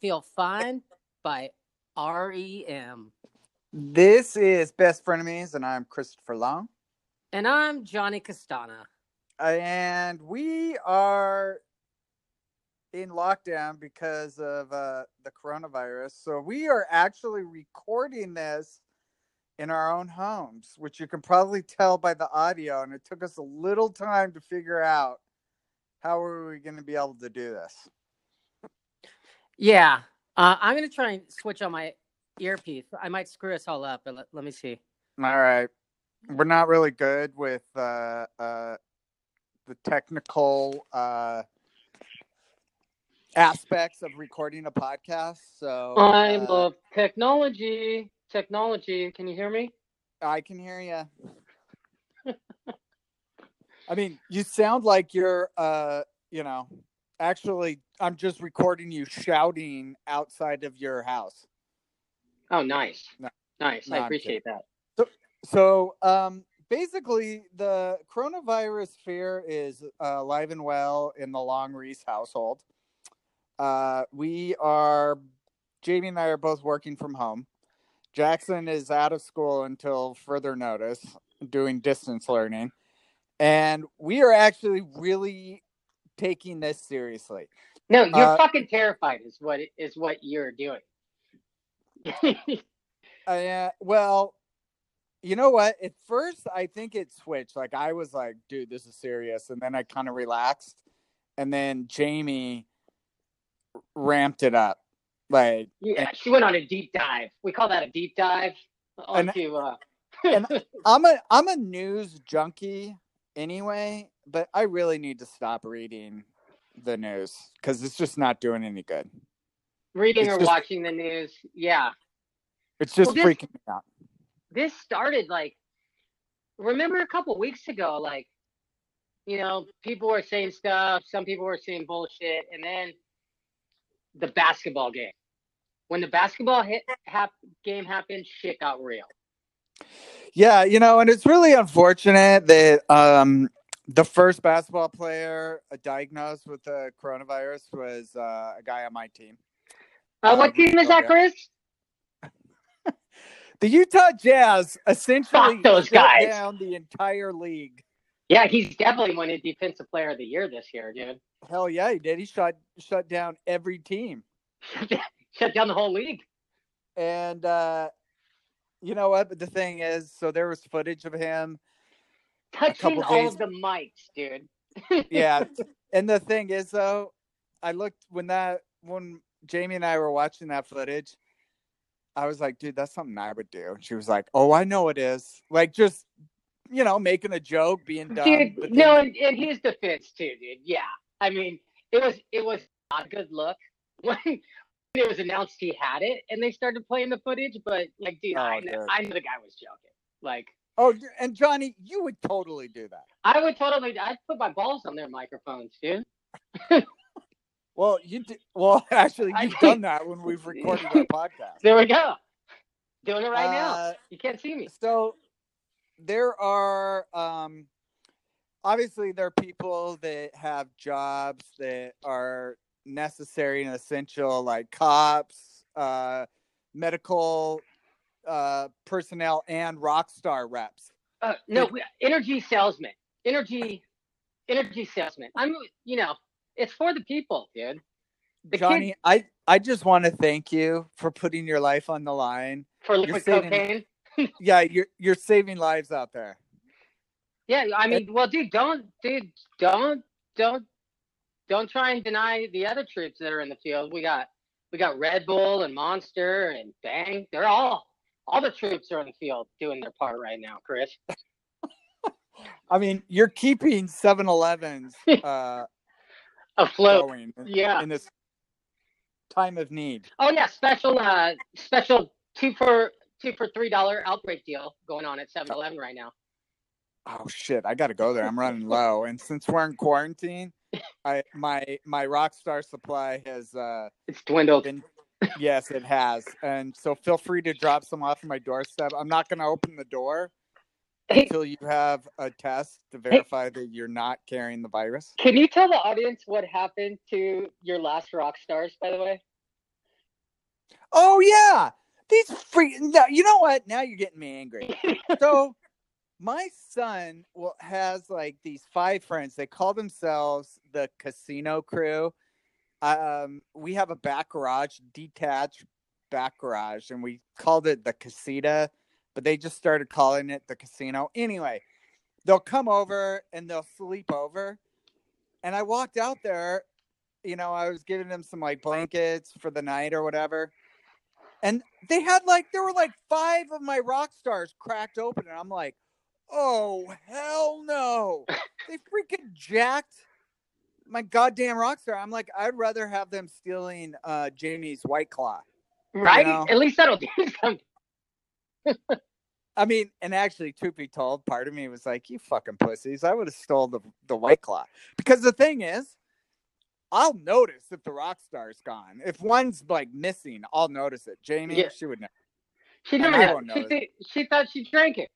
feel fine by REM. This is Best Frenemies, and I'm Christopher Long. And I'm Johnny Castana. And we are in lockdown because of uh, the coronavirus. So we are actually recording this in our own homes, which you can probably tell by the audio. And it took us a little time to figure out how are we going to be able to do this. Yeah, uh, I'm going to try and switch on my earpiece. I might screw us all up, but let, let me see. All right. We're not really good with uh, uh, the technical uh, aspects of recording a podcast. So I uh, love technology. Technology. Can you hear me? I can hear you. I mean, you sound like you're, uh, you know, actually, I'm just recording you shouting outside of your house. Oh, nice. No. Nice. No, I appreciate that. So, um, basically, the coronavirus fear is uh, alive and well in the Long Reese household. Uh, we are, Jamie and I are both working from home. Jackson is out of school until further notice, doing distance learning. And we are actually really taking this seriously. No, you're Uh, fucking terrified. Is what is what you're doing. Uh, well, you know what? At first, I think it switched. Like I was like, "Dude, this is serious," and then I kind of relaxed, and then Jamie ramped it up. Like, yeah, she went on a deep dive. We call that a deep dive And- Uh, and I'm a I'm a news junkie anyway, but I really need to stop reading the news because it's just not doing any good. reading it's or just- watching the news. Yeah, It's just Well, this- freaking me out. this started like remember a couple weeks ago like you know people were saying stuff some people were saying bullshit and then the basketball game when the basketball hit hap, game happened shit got real Yeah, you know, and it's really unfortunate that um, the first basketball player uh, diagnosed with the coronavirus was uh, a guy on my team. uh, what Um, team is that chris The Utah Jazz essentially Fuck those shut guys. down the entire league. yeah he's definitely winning defensive player of the year this year dude Hell yeah, he did. He shut shut down every team. shut down the whole league And uh, you know what? But the thing is, so there was footage of him. Touching all days- of the mics dude Yeah. and the thing is though, I looked when that when Jamie and I were watching that footage, I was like, dude, that's something I would do. And she was like, Oh, I know it is. Like just you know, making a joke, being dumb. dude but no then- in, in his defense too dude yeah i mean it was it was not a good look when it was announced he had it and they started playing the footage but like dude Oh, I, kn- dude. I knew the guy was joking like Oh, and Johnny, you would totally do that. i would totally i'd put my balls on their microphones dude Well, you did, well actually you've think- done that when we've recorded our podcast. there we go doing it right now Uh, you can't see me so there are um obviously there are people that have jobs that are necessary and essential like cops uh medical uh personnel and rock star reps. Uh, no we- energy salesman energy energy salesman. I'm you know it's for the people dude. The johnny i i just want to thank you for putting your life on the line. For liquid saving- cocaine? Yeah you're you're saving lives out there. Yeah, I mean, well, dude, don't, dude, don't, don't, don't try and deny the other troops that are in the field. We got, we got Red Bull and Monster and Bang. They're all, all the troops are in the field doing their part right now, Chris. i mean you're keeping 7-elevens uh Afloat. Yeah. in this time of need Oh yeah, special, uh, special two for two for three dollar outbreak deal going on at 7-Eleven right now. oh shit i gotta go there i'm running low and since we're in quarantine i my my rockstar supply has uh It's dwindled. been yes it has and so feel free to drop some off my doorstep i'm not gonna open the door Hey. until you have a test to verify that you're not carrying the virus. Can you tell the audience what happened to your last rock stars, by the way? Oh yeah, these free. no, You know what? Now you're getting me angry. so my son will has like these five friends. They call themselves the Casino Crew. Um, we have a back garage, detached back garage, and we called it the Casita, but they just started calling it the casino. Anyway, they'll come over and they'll sleep over. And I walked out there, you know, I was giving them some like blankets for the night or whatever. And they had like there were like five of my rock stars cracked open, and I'm like, oh hell no! they freaking jacked my goddamn rock star. I'm like, I'd rather have them stealing uh Jamie's White Claw. Right? know. At least that'll do something. I mean, and actually, truth be told, part of me was like, "You fucking pussies! I would have stole the the White Claw." Because the thing is, I'll notice if the rock star's gone. If one's like missing, I'll notice it. Jamie, Yeah. she would never. She never won't She, know she thought she drank it.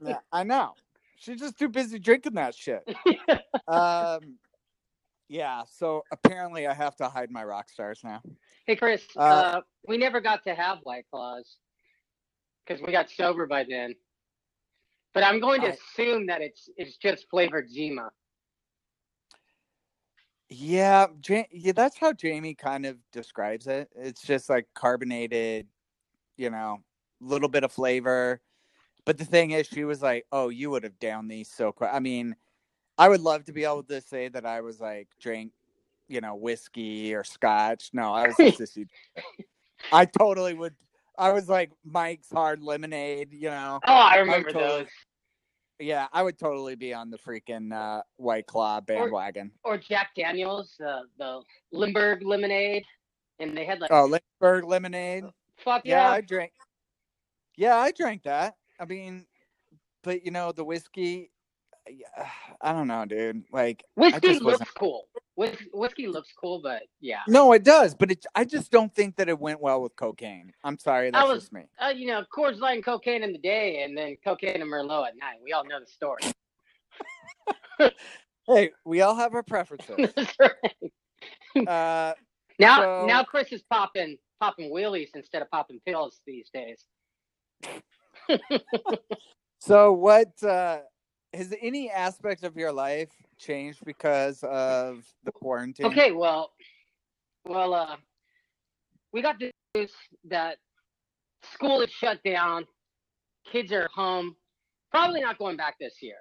Yeah, I know. She's just too busy drinking that shit. um, yeah. So apparently, I have to hide my rock stars now. hey, Chris, Uh, uh, we never got to have White Claws because we got sober by then. But I'm going to I- assume that it's it's just flavored Zima. Yeah, ja- yeah, that's how Jamie kind of describes it. It's just like carbonated, you know, little bit of flavor. But the thing is, she was like, "Oh, you would have downed these so quick." I mean, I would love to be able to say that I was like drink, you know, whiskey or scotch. No, I was a sissy. I totally would. I was like Mike's Hard Lemonade. You know, Oh, I remember totally- those. yeah, I would totally be on the freaking uh, White Claw bandwagon. Or Jack Daniels, the the Limburg lemonade, and they had like Oh, Lynchburg Lemonade. fuck Yeah, yeah. I drank. Yeah, I drank that. I mean, but you know, the whiskey. Yeah, I don't know, dude. Like, Whiskey just looks wasn't- cool. Whis- whiskey looks cool, but yeah. no, it does, but it. I just don't think that it went well with cocaine. I'm sorry, that's was- just me. Uh, you know, Coors Light and cocaine in the day, and then cocaine and Merlot at night. We all know the story. Hey, we all have our preferences. Right. uh, Now, So- now Chris is popping popping wheelies instead of popping pills these days. so, what uh, has any aspect of your life changed because of the quarantine? Okay, well, well, uh, we got the news that school is shut down. Kids are home. Probably not going back this year.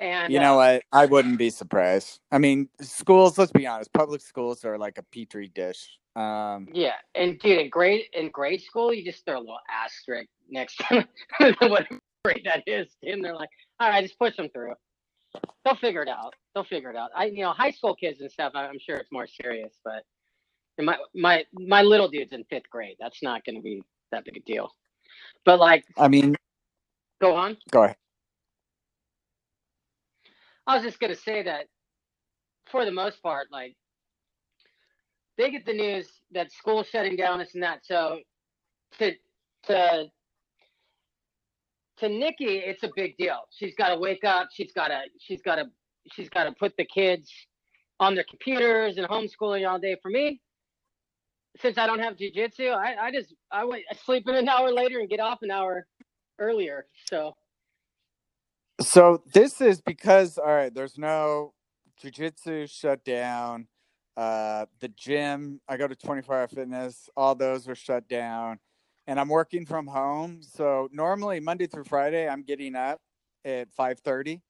And You uh, know what? I wouldn't be surprised. I mean, schools. Let's be honest. Public schools are like a petri dish. Um, Yeah, and dude, in grade in grade school, you just throw a little asterisk next to whatever grade that is, and they're like, "All right, just push them through. They'll figure it out. They'll figure it out." I, you know, high school kids and stuff. I'm sure it's more serious, but my my my little dude's in fifth grade. That's not going to be that big a deal. But like, I mean, go on. go ahead. I was just gonna say that for the most part, like they get the news that school's shutting down, this and that. So to to to Nikki, it's a big deal. She's got to wake up. She's got to she's got to she's got to put the kids on their computers and homeschooling all day. For me, since I don't have jujitsu, I I just I I sleep in an hour later and get off an hour earlier. So So this is because all right, there's no jujitsu shut down. Uh, the gym, I go to 24 Hour Fitness. All those are shut down, and I'm working from home. So normally Monday through Friday, I'm getting up at 5:30.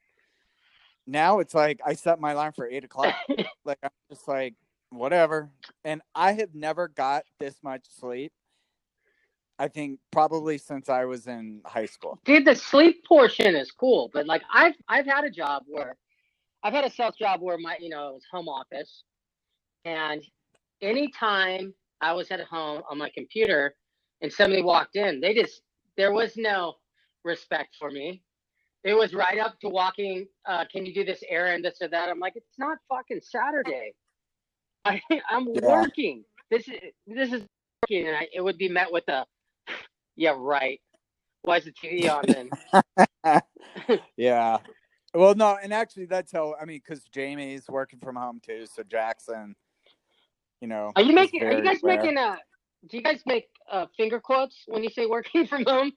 Now it's like I set my alarm for eight o'clock. like I'm just like whatever, and I have never got this much sleep. I think probably since I was in high school. dude the sleep portion is cool but like i've i've had a job where i've had a sales job where my you know it was home office and anytime i was at home on my computer and somebody walked in they just there was no respect for me it was right up to walking uh, can you do this errand this or that i'm like it's not fucking saturday I, i'm Yeah. working this is this is working and I, it would be met with a yeah right Why is the TV on then? yeah. Well, no, and actually, that's how I mean, because Jamie's working from home too, so Jackson, you know, Are you making? Are you guys aware. making uh Do you guys make uh, finger quotes when you say working from home?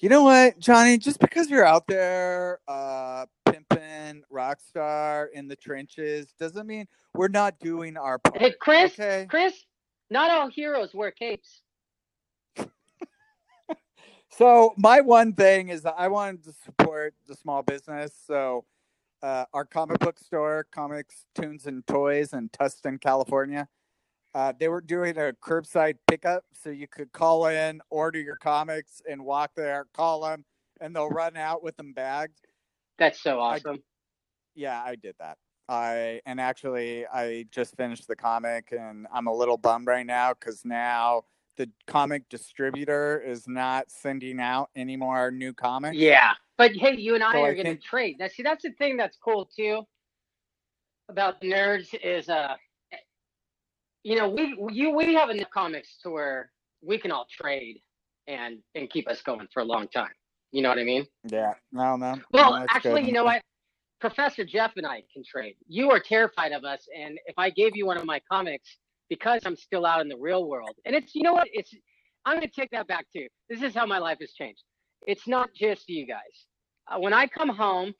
You know what, Johnny? Just because you're out there, uh, pimping rock star in the trenches, doesn't mean we're not doing our part. Hey, Chris. Okay. Chris. Not all heroes wear capes. So my one thing is that I wanted to support the small business. So uh, our comic book store, Comics, Tunes, and Toys in Tustin, California, uh, they were doing a curbside pickup, so you could call in, order your comics, and walk there, call them, and they'll run out with them bagged. That's so awesome. Yeah, I did that. I and actually I just finished the comic, and I'm a little bummed right now because now the comic distributor is not sending out any more new comics. Yeah, but hey, you and I So are going to think- trade. Now, see, that's the thing that's cool too about nerds is, uh, you know, we you we have enough comics to where we can all trade and and keep us going for a long time. You know what I mean? Yeah, no, no. Well, no, actually, good. you know what? Professor Jeff and I can trade. You are terrified of us, and if I gave you one of my comics, because I'm still out in the real world, and it's you know what? It's I'm going to take that back too. This is how my life has changed. It's not just you guys. Uh, when I come home,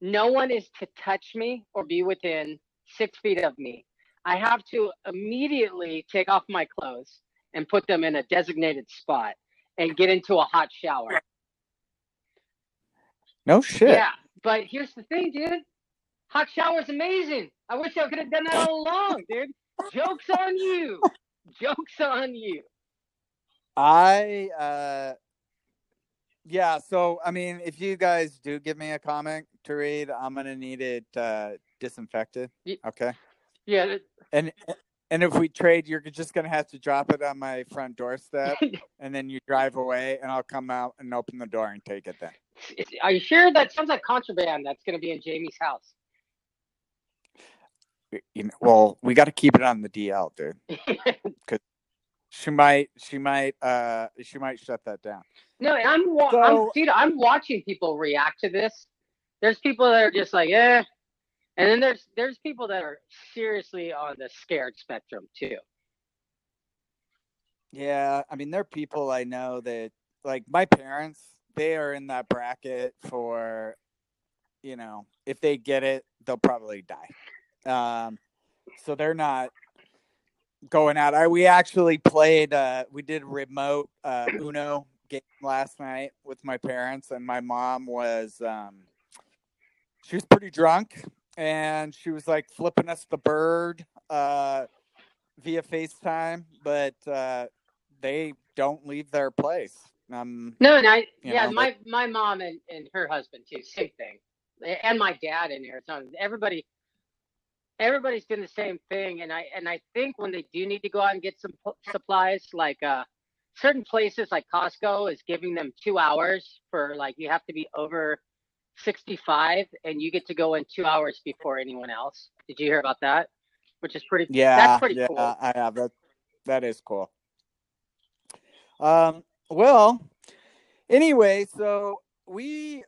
no one is to touch me or be within six feet of me. I have to immediately take off my clothes and put them in a designated spot and get into a hot shower. No shit. Yeah, but here's the thing, dude. Hot shower's amazing. I wish I could have done that all along, dude. Jokes on you. Jokes on you. I uh yeah, so I mean if you guys do give me a comic to read, I'm gonna need it uh disinfected. Okay. Yeah, And and if we trade, you're just gonna have to drop it on my front doorstep and then you drive away and I'll come out and open the door and take it then. are you sure that sounds like contraband that's going to be in Jamie's house? You know, well, we gotta keep it on the DL, dude. Because she might she might uh she might shut that down. no, I'm, wa- So- I'm, dude. I'm watching people react to this. There's people that are just like, eh, and then there's there's people that are seriously on the scared spectrum too. Yeah, I mean, there are people I know that, like my parents, they are in that bracket for, you know, if they get it, they'll probably die. Um, so they're not going out. I we actually played. Uh, we did remote uh, Uno game last night with my parents, and my mom was, um, she was pretty drunk, and she was like flipping us the bird. Uh, via FaceTime, but uh, they don't leave their place. Um, No, and I yeah, know, my my mom and, and her husband too, same thing, and my dad in Arizona. Everybody, everybody's doing the same thing, and I and I think when they do need to go out and get some supplies, like uh, certain places like Costco is giving them two hours for like you have to be over sixty five, and you get to go in two hours before anyone else. Did you hear about that? Which is pretty. yeah, that's pretty yeah, cool. I have that. That is cool. Um, well, anyway, so we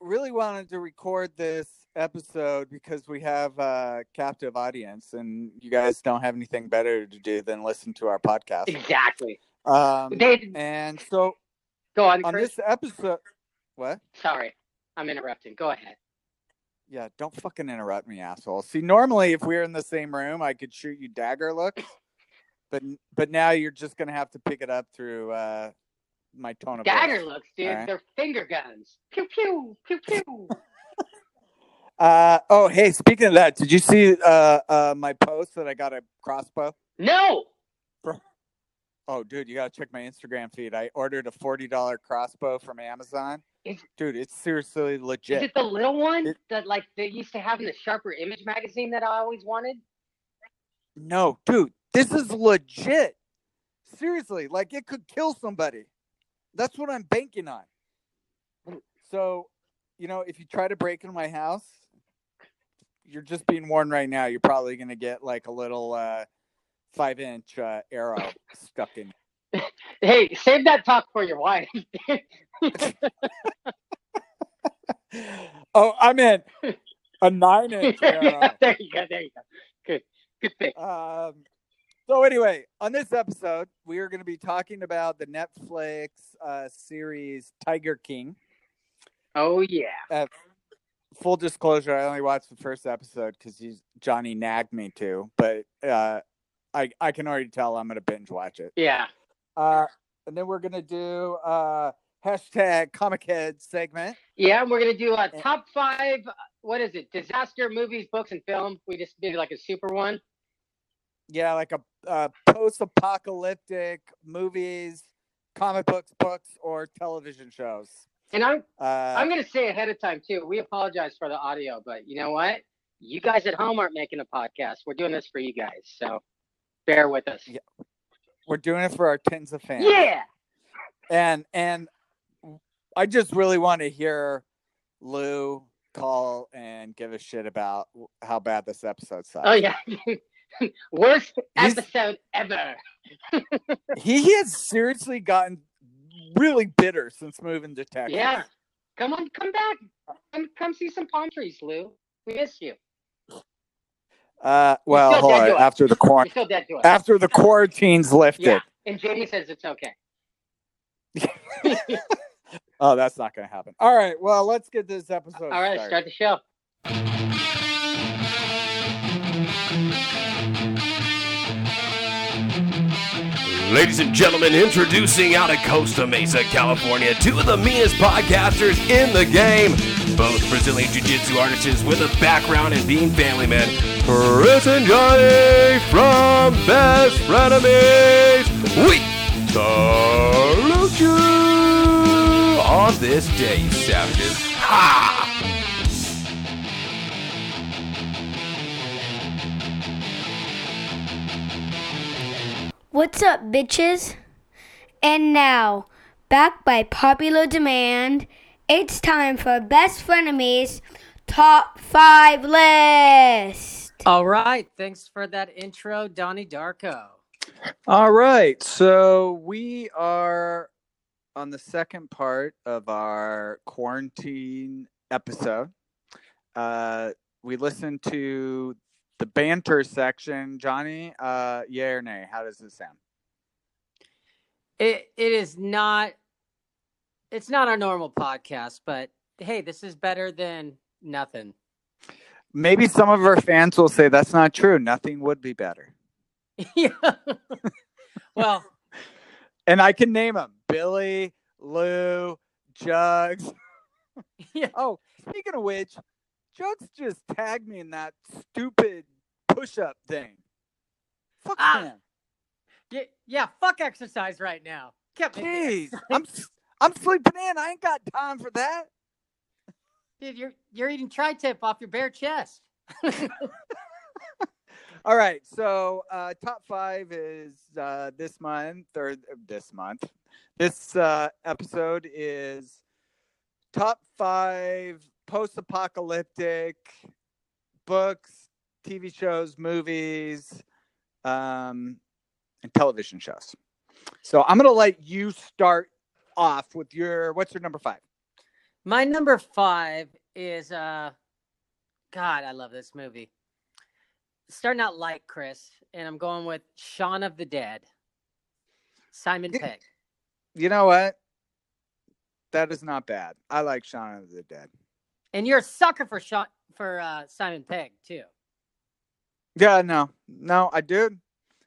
really wanted to record this episode because we have a captive audience, and you guys don't have anything better to do than listen to our podcast. Exactly. Um, They and so go on, on Chris. this episode, what? Sorry, I'm interrupting. Go ahead. Yeah, don't fucking interrupt me, asshole. See, normally if we are in the same room, I could shoot you dagger looks, but but now you're just gonna have to pick it up through uh, my tone of Dagger voice. looks, dude. Alright. They're finger guns. Pew pew pew pew. Uh, oh, hey, speaking of that, did you see uh, uh, my post that I got a crossbow? no. Oh, dude, you gotta check my Instagram feed. I ordered a forty dollar crossbow from Amazon. Is- Dude, it's seriously legit. Is it the little one It- that like they used to have in the Sharper Image magazine that I always wanted? No, dude, this is legit. Seriously, like it could kill somebody. That's what I'm banking on. So, you know, if you try to break into my house, you're just being warned right now. You're probably going to get like a little uh, five inch uh, arrow stuck in. Hey, save that talk for your wife. oh, I'm in a nine inch. yeah, there you go. There you go. Good. Good thing. Um, so anyway, on this episode, we are going to be talking about the Netflix uh, series Tiger King. Oh yeah. Uh, full disclosure, I only watched the first episode because Johnny nagged me to, but uh, I I can already tell I'm to binge watch it. Yeah. Uh, and then we're going to do uh, hashtag Comic Head segment. Yeah, and we're going to do a top five. What is it? Disaster movies, books, and film. We just did like a super one. Yeah, like a, a post-apocalyptic movies, comic books, books, or television shows. And I'm Uh, I'm gonna say ahead of time too. We apologize for the audio, but you know what? You guys at home aren't making a podcast. We're doing this for you guys, so bear with us. Yeah. we're doing it for our tens of fans. Yeah. and and I just really want to hear Lou call and give a shit about how bad this episode sucks. Oh yeah. Worst He's- episode ever. He has seriously gotten really bitter since moving to Texas. Yeah. Come on, come back. Come, come see some palm trees, Lou. We miss you. Uh, well, still hold on. After the You're quarantine, still dead to us. after the quarantine's lifted. Yeah. And JD says it's okay. Oh, that's not going to happen. All right. Well, let's get this episode. All right, started. start the show. Ladies and gentlemen, introducing out of Costa Mesa, California, two of the meanest podcasters in the game. Both Brazilian Jiu Jitsu artists with a background in being family men. Chris and Johnny from Best Frenemies. We salute you on this day, you savages. Ha! What's up, bitches? And now, back by popular demand, it's time for Best Frenemies Top 5 List. All right. Thanks for that intro, Donnie Darko. All right. So we are on the second part of our quarantine episode. Uh, we listened to the banter section. Johnny, uh, yay or nay? How does this sound? It it is not it's not our normal podcast, but hey, this is better than nothing. Maybe some of our fans will say that's not true. Nothing would be better. yeah. well, And I can name them Billy, Lou, Jugs. yeah. Oh, speaking of which, Jugs just tagged me in that stupid push up thing. Fuck Ah, him. Yeah, yeah, fuck exercise right now. Jeez, I'm I'm sleeping in. I ain't got time for that. Dude, you're you're eating tri-tip off your bare chest. All right, so uh, top five is uh, this month or this month. This uh, episode is top five post-apocalyptic books, TV shows, movies, um, and television shows. So I'm gonna let you start off with your what's your number five? My number five is uh God, I love this movie. Starting out light, Chris, and I'm going with Shaun of the Dead. Simon Yeah. Pegg. You know what? That is not bad. I like Shaun of the Dead. And you're a sucker for Sean for uh Simon Pegg too. Yeah, no, no, I do.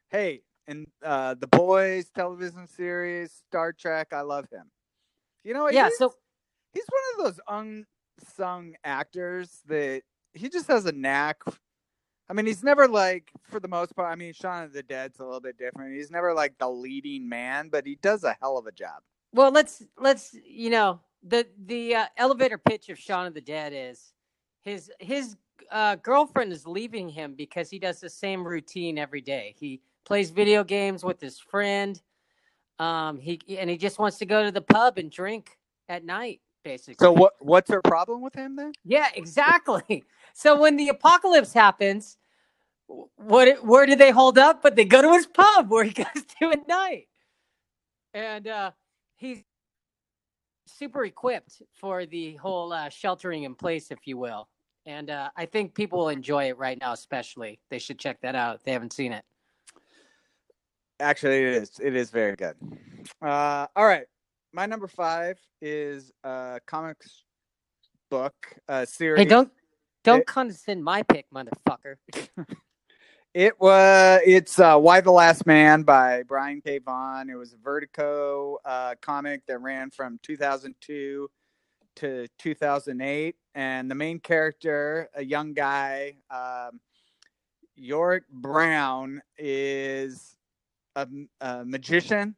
Hey, and uh, the Boys television series, Star Trek, I love him. You know what? Yeah, he's, so he's one of those unsung actors that he just has a knack. I mean, he's never like, for the most part. I mean, Shaun of the Dead's a little bit different. He's never like the leading man, but he does a hell of a job. well let's let's you know the the uh, elevator pitch of Shaun of the Dead is his his uh, girlfriend is leaving him because he does the same routine every day. He plays video games with his friend. Um, he and he just wants to go to the pub and drink at night, basically. So what? What's her problem with him then? Yeah, exactly. So when the apocalypse happens, what where do they hold up? But they go to his pub where he goes to at night. and uh, he's super equipped for the whole uh, sheltering in place, if you will. And uh, I think people will enjoy it right now, especially. They should check that out if they haven't seen it. Actually, it is. It is very good. Uh, all right, my number five is a comics book uh, series. Hey, don't don't It- condescend my pick, motherfucker. It was. It's uh, Y: the Last Man by Brian K. Vaughan. It was a Vertigo uh, comic that ran from 2002 to 2008, and the main character, a young guy, um, Yorick Brown, is a, a magician,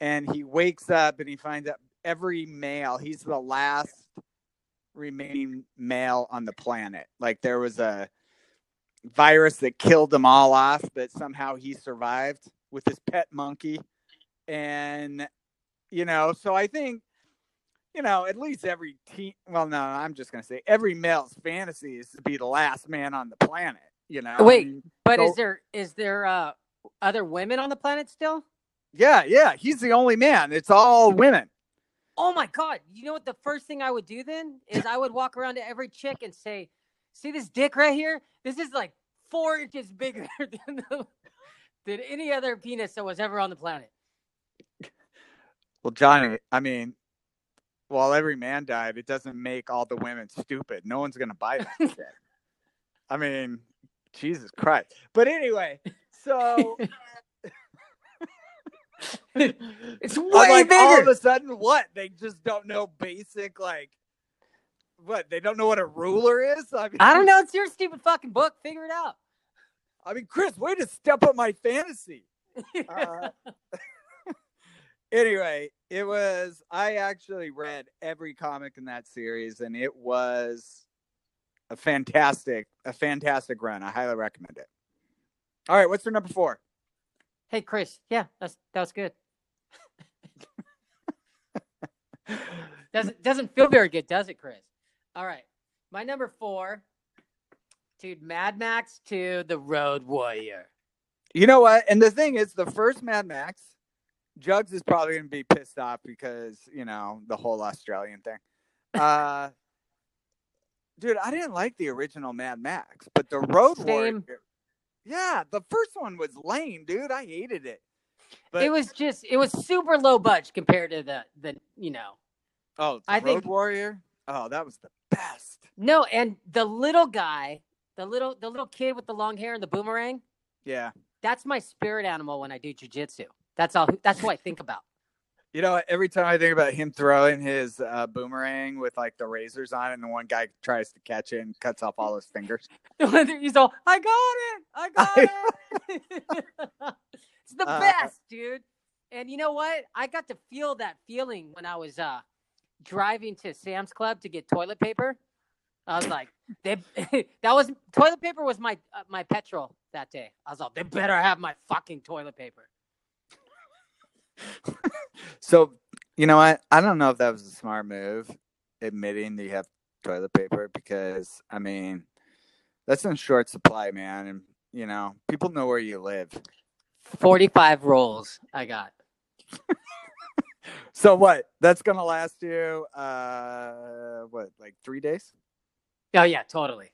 and he wakes up and he finds out every male. He's the last remaining male on the planet. Like there was a virus that killed them all off, but somehow he survived with his pet monkey. And, you know, so I think, you know, at least every teen, well, no, I'm just going to say every male's fantasy is to be the last man on the planet, you know? Wait. I mean, But So- is there is there uh, other women on the planet still? yeah, yeah, he's the only man. It's all women. Oh my god! You know what? The first thing I would do then is I would walk around to every chick and say, "See this dick right here? This is like four inches bigger than the, than any other penis that was ever on the planet." Well, Johnny, I mean, while every man died, it doesn't make all the women stupid. No one's to buy that shit. I mean, Jesus Christ. But anyway, so it's way like, all of a sudden, what? They just don't know basic, like, what? They don't know what a ruler is? I mean, I don't know. It's your stupid fucking book. Figure it out. I mean, Chris, way to step up my fantasy. Uh, anyway, it was, I actually read every comic in that series, and it was a fantastic, a fantastic run. I highly recommend it. All right, what's your number four? hey, Chris. Yeah, that's that was good. doesn't doesn't feel very good, does it, Chris? All right, my number four, dude, Mad Max 2: The Road Warrior. You know what? And the thing is, the first Mad Max, Jugs is probably going to be pissed off because, you know, the whole Australian thing. Uh, dude, I didn't like the original Mad Max, but the Road Same. Warrior. Yeah, the first one was lame, dude. I hated it. But it was just it was super low budget compared to the the you know oh, I Road think- Warrior. Oh, that was the best. no and the little guy the little the little kid with the long hair and the boomerang Yeah. that's my spirit animal when I do jujitsu. That's all. That's who I think about. You know, every time I think about him throwing his uh, boomerang with like the razors on it, and the one guy tries to catch it and cuts off all his fingers. He's all, I got it, I got it. it's the Uh, best, dude. And you know what? I got to feel that feeling when I was uh driving to Sam's Club to get toilet paper. I was like, they that was toilet paper was my uh, my petrol that day. I was like, they better have my fucking toilet paper. So, you know what? I don't know if that was a smart move, admitting that you have toilet paper, because I mean, that's in short supply, man. And you know, people know where you live. Forty five rolls I got. So what? That's gonna last you, uh, what, like three days? Oh yeah, totally.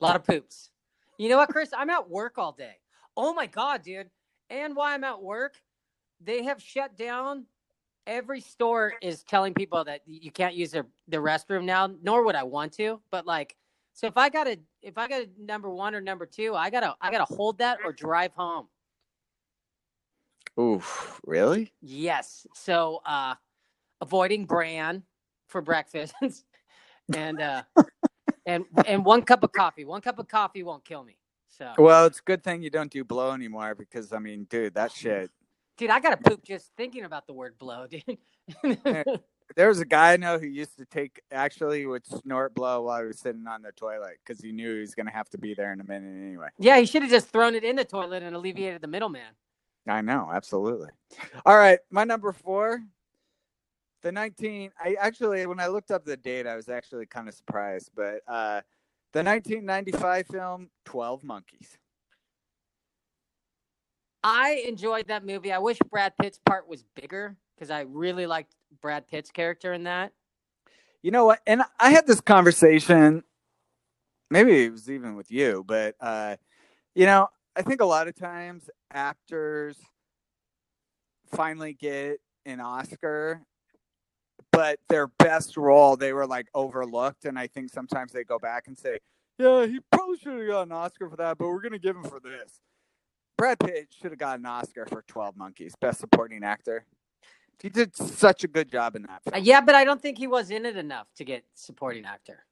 A lot of poops. You know what, Chris? I'm at work all day. Oh my god, dude. And why I'm at work, they have shut down. Every store is telling people that you can't use their the restroom now. Nor would I want to. But like, so if I got to if I got a number one or number two, I gotta I gotta hold that or drive home. Oof, really? Yes. So uh avoiding bran for breakfast and uh and and one cup of coffee. One cup of coffee won't kill me. So Well, it's a good thing you don't do blow anymore, because I mean, dude, that shit. Dude, I gotta poop just thinking about the word blow, dude. There was a guy I know who used to take actually would snort blow while he was sitting on the toilet because he knew he was gonna have to be there in a minute anyway. yeah, he should have just thrown it in the toilet and alleviated the middleman. I know, absolutely. All right, my number four, the nineteen. I actually, when I looked up the date, I was actually kind of surprised, but uh, the 1995 film Twelve Monkeys. I enjoyed that movie. I wish Brad Pitt's part was bigger because I really liked Brad Pitt's character in that. You know what? And I had this conversation. Maybe it was even with you, but uh, you know, I think a lot of times actors finally get an Oscar, but their best role they were like overlooked, and I think sometimes they go back and say, "Yeah, he probably should have got an Oscar for that, but we're gonna give him for this." Brad Pitt should have got an Oscar for Twelve Monkeys, Best Supporting Actor. He did such a good job in that. Uh, Film. yeah, but I don't think he was in it enough to get supporting actor.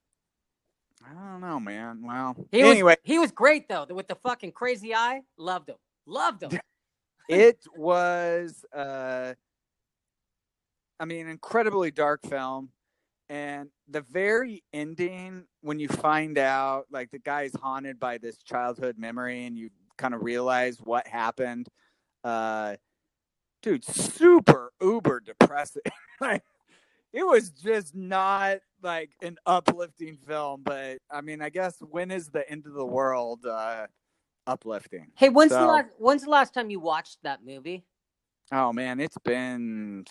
I don't know, man. Well, He anyway, was he was great though with the fucking crazy eye. Loved him. Loved him. it was uh i mean incredibly dark film and the very ending when you find out like the guy's haunted by this childhood memory and you kind of realize what happened uh dude super uber depressing like it was just not like an uplifting film but i mean i guess when is the end of the world uh uplifting Hey, when's the last when's the last time you watched that movie? Oh man, it's been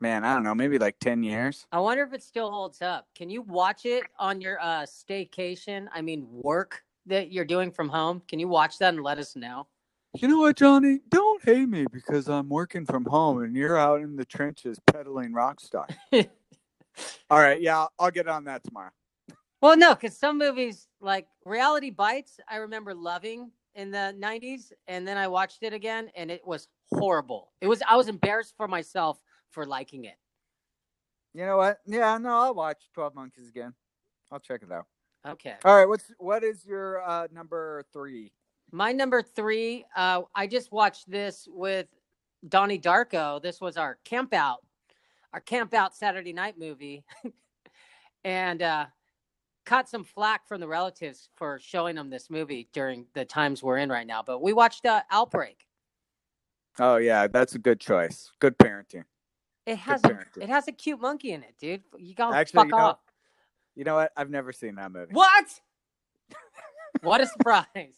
man, I don't know, maybe like 10 years. I wonder if it still holds up. Can you watch it on your uh staycation? I mean work that you're doing from home? Can you watch that and let us know? You know what, Johnny? Don't hate me because I'm working from home and you're out in the trenches peddling Rockstar. All right, yeah, I'll get on that tomorrow. Well, no, because some movies like Reality Bites, I remember loving in the '90s, and then I watched it again, and it was horrible. It was I was embarrassed for myself for liking it. You know what? Yeah, no, I'll watch 12 Monkeys again. I'll check it out. Okay, All right, what's what is your uh number 3? my number three. Uh, I just watched this with Donnie Darko. This was our camp out, our camp out Saturday night movie, and uh, caught some flack from the relatives for showing them this movie during the times we're in right now. But we watched uh, Outbreak. Oh yeah, that's a good choice. Good parenting. It has a, it has a cute monkey in it, dude. You gotta Actually, fuck you know- off. You know what? I've never seen that movie. What? what a surprise!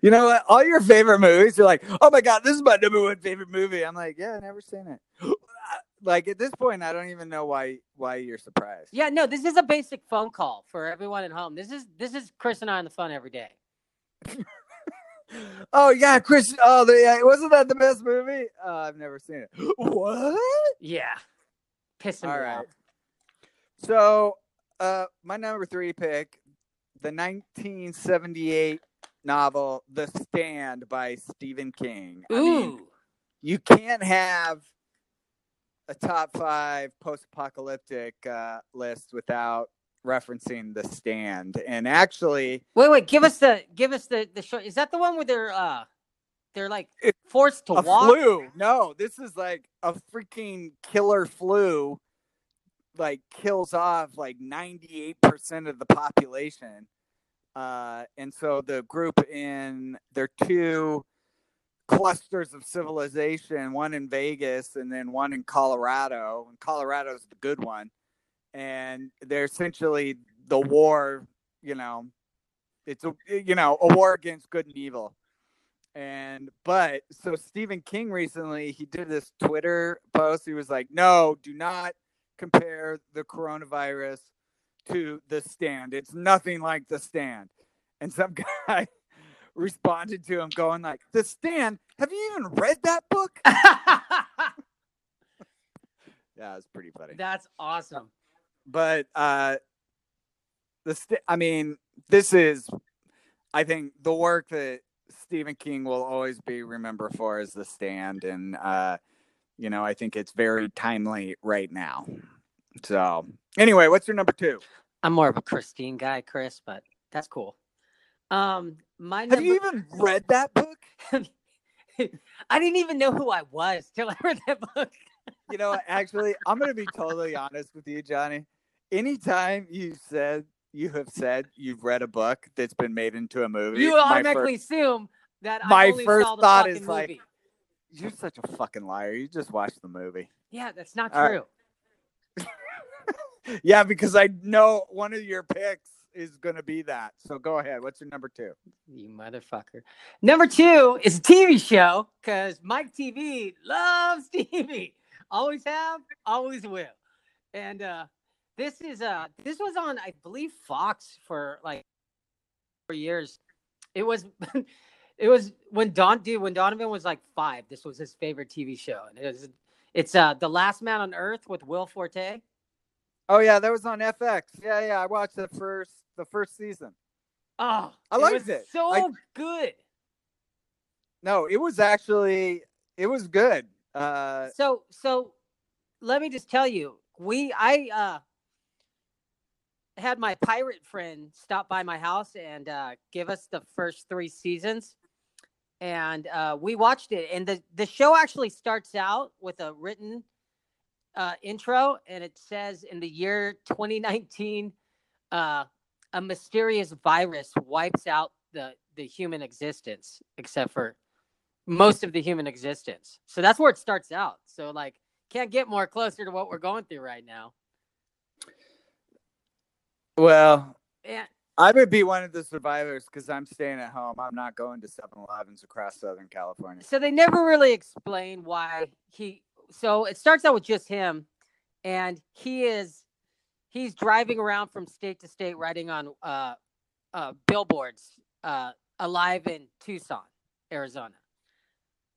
You know what? All your favorite movies, you're like, oh my god, this is my number one favorite movie. I'm like, yeah, I've never seen it. like at this point, I don't even know why why you're surprised. Yeah, no, this is a basic phone call for everyone at home. This is this is Chris and I on the phone every day. Oh yeah, Chris. Oh, the, yeah, wasn't that the best movie? Uh, I've never seen it. What? Yeah, pissing All me right. off. So, uh, my number three pick, the 1978 novel *The Stand* by Stephen King. I mean, Ooh, you can't have a top five post-apocalyptic uh, list without referencing the stand and actually wait, wait, give us the give us the the show. Is that the one where they're uh they're like forced to a walk? flu no this is like a freaking killer flu like kills off like 98% of the population uh and so the group in their two clusters of civilization one in vegas and then one in colorado and colorado's the good one and they're essentially the war you know it's a you know a war against good and evil and but so Stephen King recently he did this Twitter post. He was like, "No, do not compare the coronavirus to the stand. It's nothing like the stand." And some guy responded to him going like, "The stand? Have you even read that book?" Yeah, it's pretty funny. That's awesome. but uh the st- i mean this is i think the work that stephen king will always be remembered for is the stand and uh you know i think it's very timely right now so anyway what's your number two I'm more of a Christine guy, Chris, but that's cool. Um, my have number, you even read that book I didn't even know who I was till I read that book. you know actually i'm gonna be totally honest with you johnny anytime you said you have said you've read a book that's been made into a movie You automatically assume that my first thought is like, movie. You're such a fucking liar. You just watched the movie. Yeah, that's not All right. true. Yeah, because I know one of your picks is going to be that. So go ahead. What's your number two? You motherfucker. Number two is a TV show because Mike TV loves TV. Always have, always will. And uh this is uh this was on I believe Fox for like four years. It was it was when Don dude when Donovan was like five. This was his favorite TV show, and it was it's uh the Last Man on Earth with Will Forte. Oh yeah, that was on FX. Yeah, yeah. I watched the first the first season. Oh, I liked was it. So I- good. No, it was actually it was good. Uh, so so let me just tell you we i uh had my pirate friend stop by my house and uh give us the first three seasons and uh we watched it and the the show actually starts out with a written uh intro and it says in the year 2019 uh a mysterious virus wipes out the the human existence except for most of the human existence. So that's where it starts out. So like can't get more closer to what we're going through right now. well, I would be one of the survivors because I'm staying at home. I'm not going to 7-Elevens across Southern California. so they never really explain why he so it starts out with just him and he is he's driving around from state to state writing on uh uh billboards uh alive in Tucson, Arizona.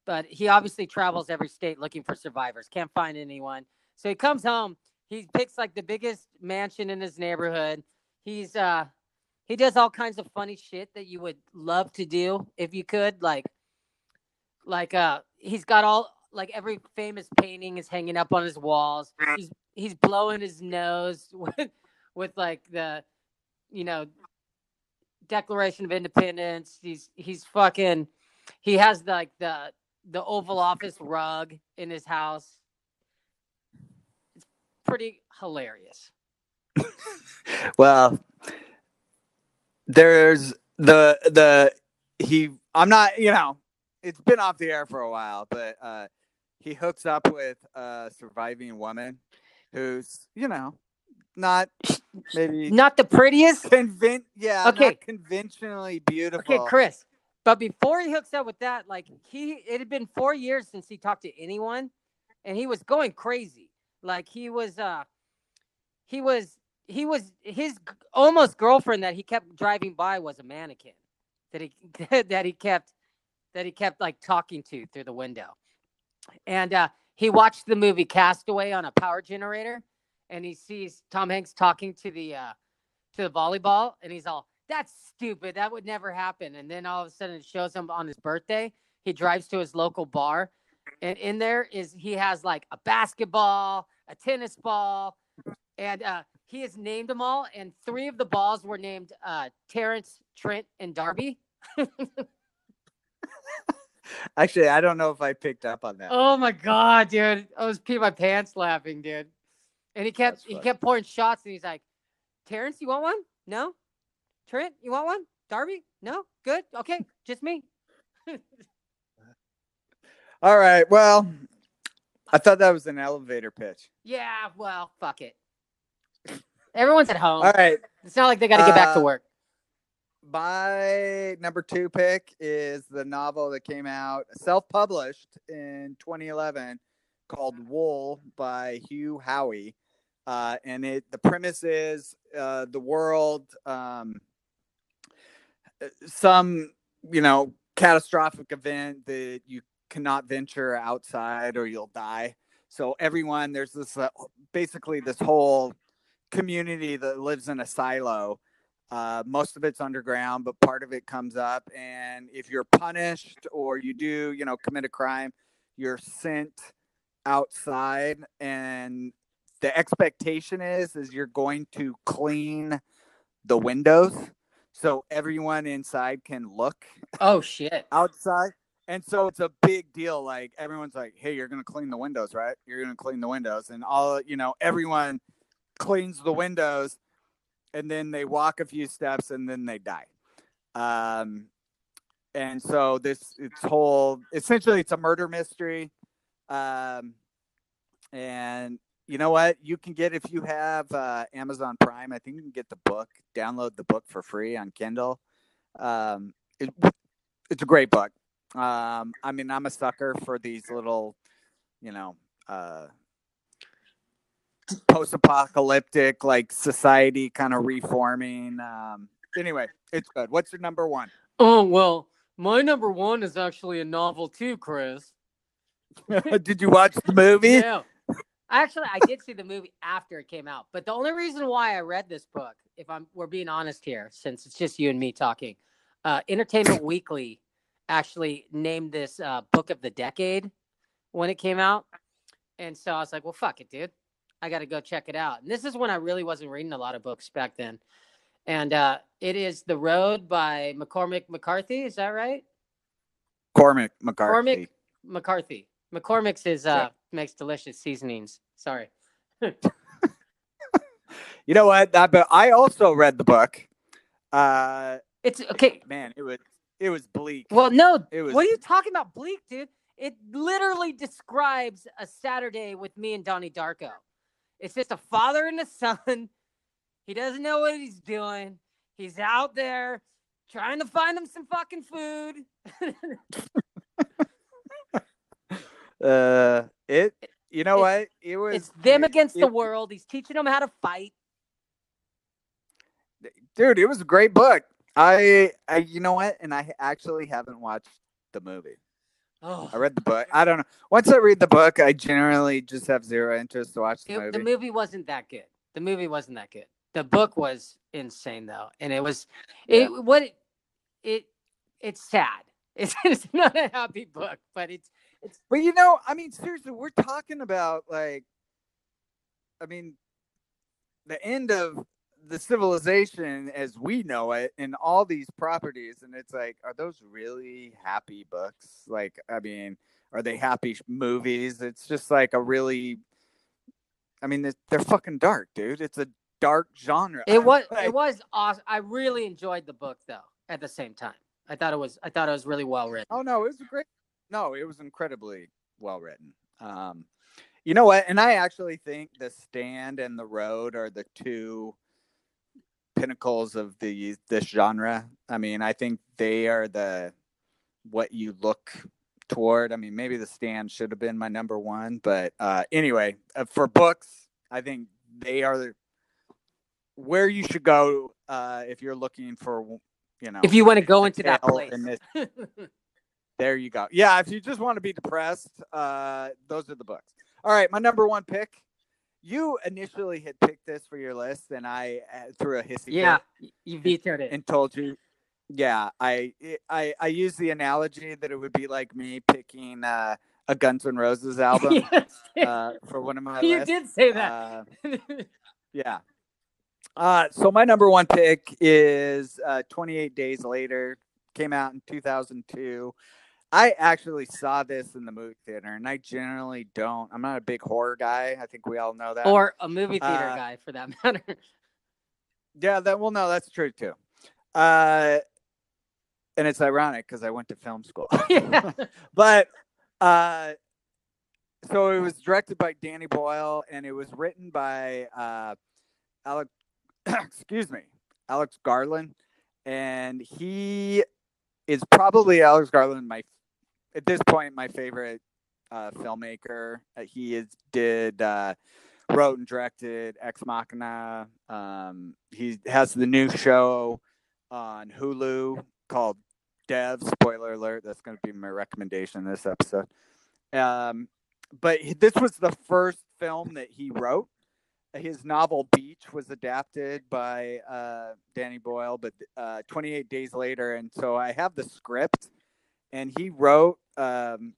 But he obviously travels every state looking for survivors. Can't find anyone. So he comes home. He picks like the biggest mansion in his neighborhood. He's uh he does all kinds of funny shit that you would love to do if you could. Like like uh he's got all like every famous painting is hanging up on his walls. He's he's blowing his nose with with like the you know Declaration of Independence. He's he's fucking he has like the the Oval Office rug in his house. It's pretty hilarious. Well, there's the the he. I'm not. You know, it's been off the air for a while, but uh, he hooks up with a surviving woman who's you know not maybe Not the prettiest. convin yeah Okay. not conventionally beautiful. Okay, Chris. But before he hooks up with that, like he, it had been four years since he talked to anyone, and he was going crazy. Like he was, uh, he was, he was his almost girlfriend that he kept driving by was a mannequin that he that he kept that he kept like talking to through the window, and uh, he watched the movie Castaway on a power generator, and he sees Tom Hanks talking to the uh, to the volleyball, and he's all, "That's stupid. That would never happen." And then all of a sudden, it shows him on his birthday. He drives to his local bar, and in there is he has like a basketball, a tennis ball, and uh, he has named them all. And three of the balls were named uh, Terrence, Trent, and Darby. Actually, I don't know if I picked up on that. Oh my god, dude! I was peeing my pants laughing, dude. And he kept he kept pouring shots, and he's like, "Terrence, you want one? No. Trent, you want one? Darby, no. Good. Okay, just me." All right. Well, I thought that was an elevator pitch. Yeah. Well, fuck it. Everyone's at home. All right. It's not like they got to get back to Uh, work. My number two pick is the novel that came out self published in 2011 called Wool by Hugh Howey. Uh, and it the premise is uh, the world, um, uh, some, you know, catastrophic event that you cannot venture outside or you'll die. So everyone, there's this uh, basically this whole community that lives in a silo uh, most of it's underground, but part of it comes up. And if you're punished or you do, you know, commit a crime, you're sent outside. And the expectation is, is you're going to clean the windows so everyone inside can look Oh shit. outside. And so it's a big deal. Like everyone's like, "Hey, you're gonna clean the windows, right? You're gonna clean the windows." And all you know, everyone cleans the windows, and then they walk a few steps, and then they die. Um, and so this it's whole essentially it's a murder mystery, um, and you know what? You can get if you have uh, Amazon Prime. I think you can get the book, download the book for free on Kindle. Um, it, it's a great book. Um, I mean, I'm a sucker for these little, you know, uh, post-apocalyptic like society kind of reforming. Um, anyway, it's good. What's your number one? Oh well, my number one is actually a novel too, Chris. Did you watch the movie? Yeah. Actually, I did see the movie after it came out, but the only reason why I read this book, if I'm we're being honest here, since it's just you and me talking, uh, Entertainment Weekly actually named this uh, book of the decade when it came out, and so I was like, well, fuck it, dude, I got to go check it out. And this is when I really wasn't reading a lot of books back then, and uh, it is The Road by McCormick McCarthy. Is that right? Cormac McCarthy. Cormac McCarthy. McCormick's is uh Yeah. makes delicious seasonings. Sorry. You know what? That, but I also read the book. Uh, It's okay. man, it was it was bleak. Well, no. It was- What are you talking about, bleak, dude? It literally describes a Saturday with me and Donnie Darko. It's just a father and a son. He doesn't know what he's doing. He's out there trying to find him some fucking food. Uh, it. You know It's- what? It was. it's them it- against the world. He's teaching them how to fight. dude. It was a great book. I, I, you know what? And I actually haven't watched the movie. Oh, I read the book. I don't know. Once I read the book, I generally just have zero interest to watch the it- movie. the movie wasn't that good. The movie wasn't that good. The book was insane though, and it was it what it, it it's sad. It's, it's not a happy book, but it's it's But you know, I mean, seriously, we're talking about like, I mean, the end of the civilization as we know it and all these properties. And it's like, are those really happy books? Like, I mean, are they happy movies? It's just like a really, I mean, they're fucking dark, dude. It's a dark genre. it was Like, it was awesome. I really enjoyed the book though. At the same time, I thought it was I thought it was really well written. Oh no, it was great. No, it was incredibly well written. Um, you know what? And I actually think the stand and the road are the two pinnacles of the this genre. I mean, I think they are the what you look toward. I mean, maybe the stand should have been my number one, but uh, anyway, uh, for books, I think they are the- where you should go uh, if you're looking for, you know, If you want to go into that place, in this there you go. Yeah, if you just want to be depressed, uh, those are the books. All right, my number one pick. You initially had picked this for your list, and I uh, threw a hissy yeah, you vetoed it. and told you. Yeah, I I I used the analogy that it would be like me picking uh, a Guns N' Roses album uh, for one of my you lists. did say that. Uh, yeah. Uh, so my number one pick is uh, 28 Days Later. Came out in 2002. I actually saw this in the movie theater, and I generally don't. I'm not a big horror guy. I think we all know that. or a movie theater uh, guy for that matter. yeah, that well, no, that's true too. Uh, and it's ironic because I went to film school. Yeah. but uh, so it was directed by Danny Boyle, and it was written by uh, Alex. excuse me, Alex Garland, and he is probably Alex Garland my at this point my favorite uh, filmmaker. He is did uh, wrote and directed Ex Machina. Um, he has the new show on Hulu called Devs. Spoiler alert. That's going to be my recommendation this episode. Um, but this was the first film that he wrote. His novel Beach was adapted by uh, Danny Boyle, but uh, 28 days later, and so I have the script, and he wrote um,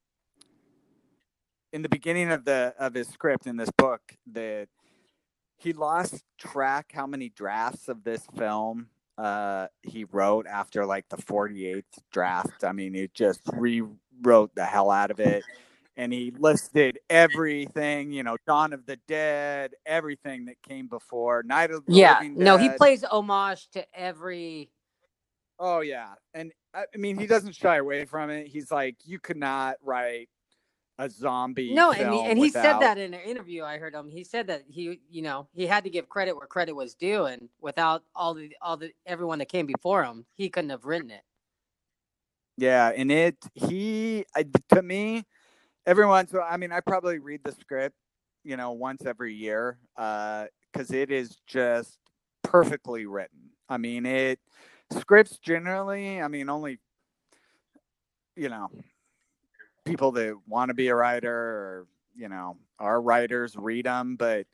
in the beginning of the of his script in this book that he lost track how many drafts of this film uh, he wrote after like the 48th draft. I mean, he just rewrote the hell out of it. And he listed everything, you know, Dawn of the Dead, everything that came before, Night of the yeah, Living no, he plays homage to every. Oh yeah, and I mean he doesn't shy away from it. He's like, you could not write a zombie. No, and he, and he said that in an interview I heard him. He said that he, you know, he had to give credit where credit was due, and without all the all the everyone that came before him, he couldn't have written it. Yeah, and it he I, to me, every once. in a while- I mean, I probably read the script, you know, once every year, uh, because it is just perfectly written. I mean, it scripts generally. I mean, only you know, people that want to be a writer or you know are writers read them, but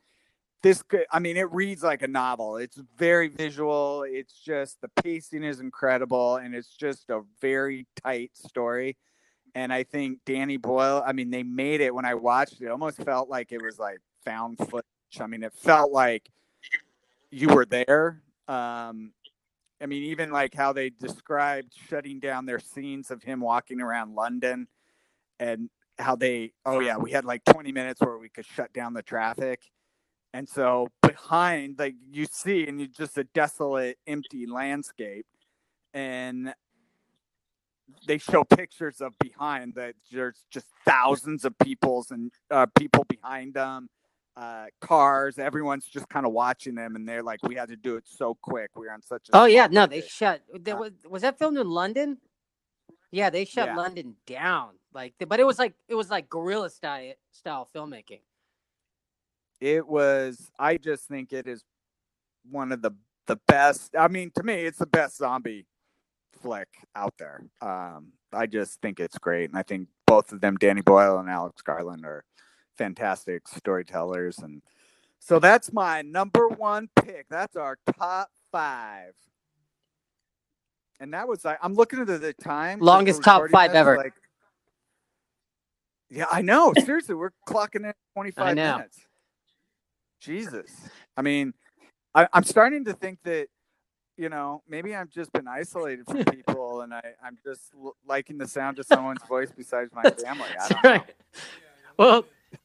this could i mean it reads like a novel. It's very visual. It's just the pacing is incredible and it's just a very tight story. And i think danny boyle i mean they made it when i watched it, it almost felt like it was like found footage. I mean it felt like you were there um i mean even like how they described shutting down their scenes of him walking around london and how they oh yeah we had like 20 minutes where we could shut down the traffic. And so behind, like you see, and you just a desolate, empty landscape, and they show pictures of behind that there's just thousands of people's and uh, people behind them, uh, cars. Everyone's just kind of watching them, and they're like, "We had to do it so quick. We were on such a." Oh yeah, no, they shut. There Uh, was was that filmed in London? Yeah, they shut Yeah. London down. Like, but it was like it was like guerrilla style style filmmaking. it was i just think it is one of the the best i mean to me it's the best zombie flick out there um i just think it's great and i think both of them danny boyle and alex garland are fantastic storytellers and so that's my number one pick that's our top five and that was like i'm looking at the, time Longest top five this, ever. like yeah i know seriously we're clocking in 25 minutes Jesus. I mean, I, I'm starting to think that, you know, maybe I've just been isolated from people and I, I'm just l- liking the sound of someone's voice besides my family. I don't know. right. Well,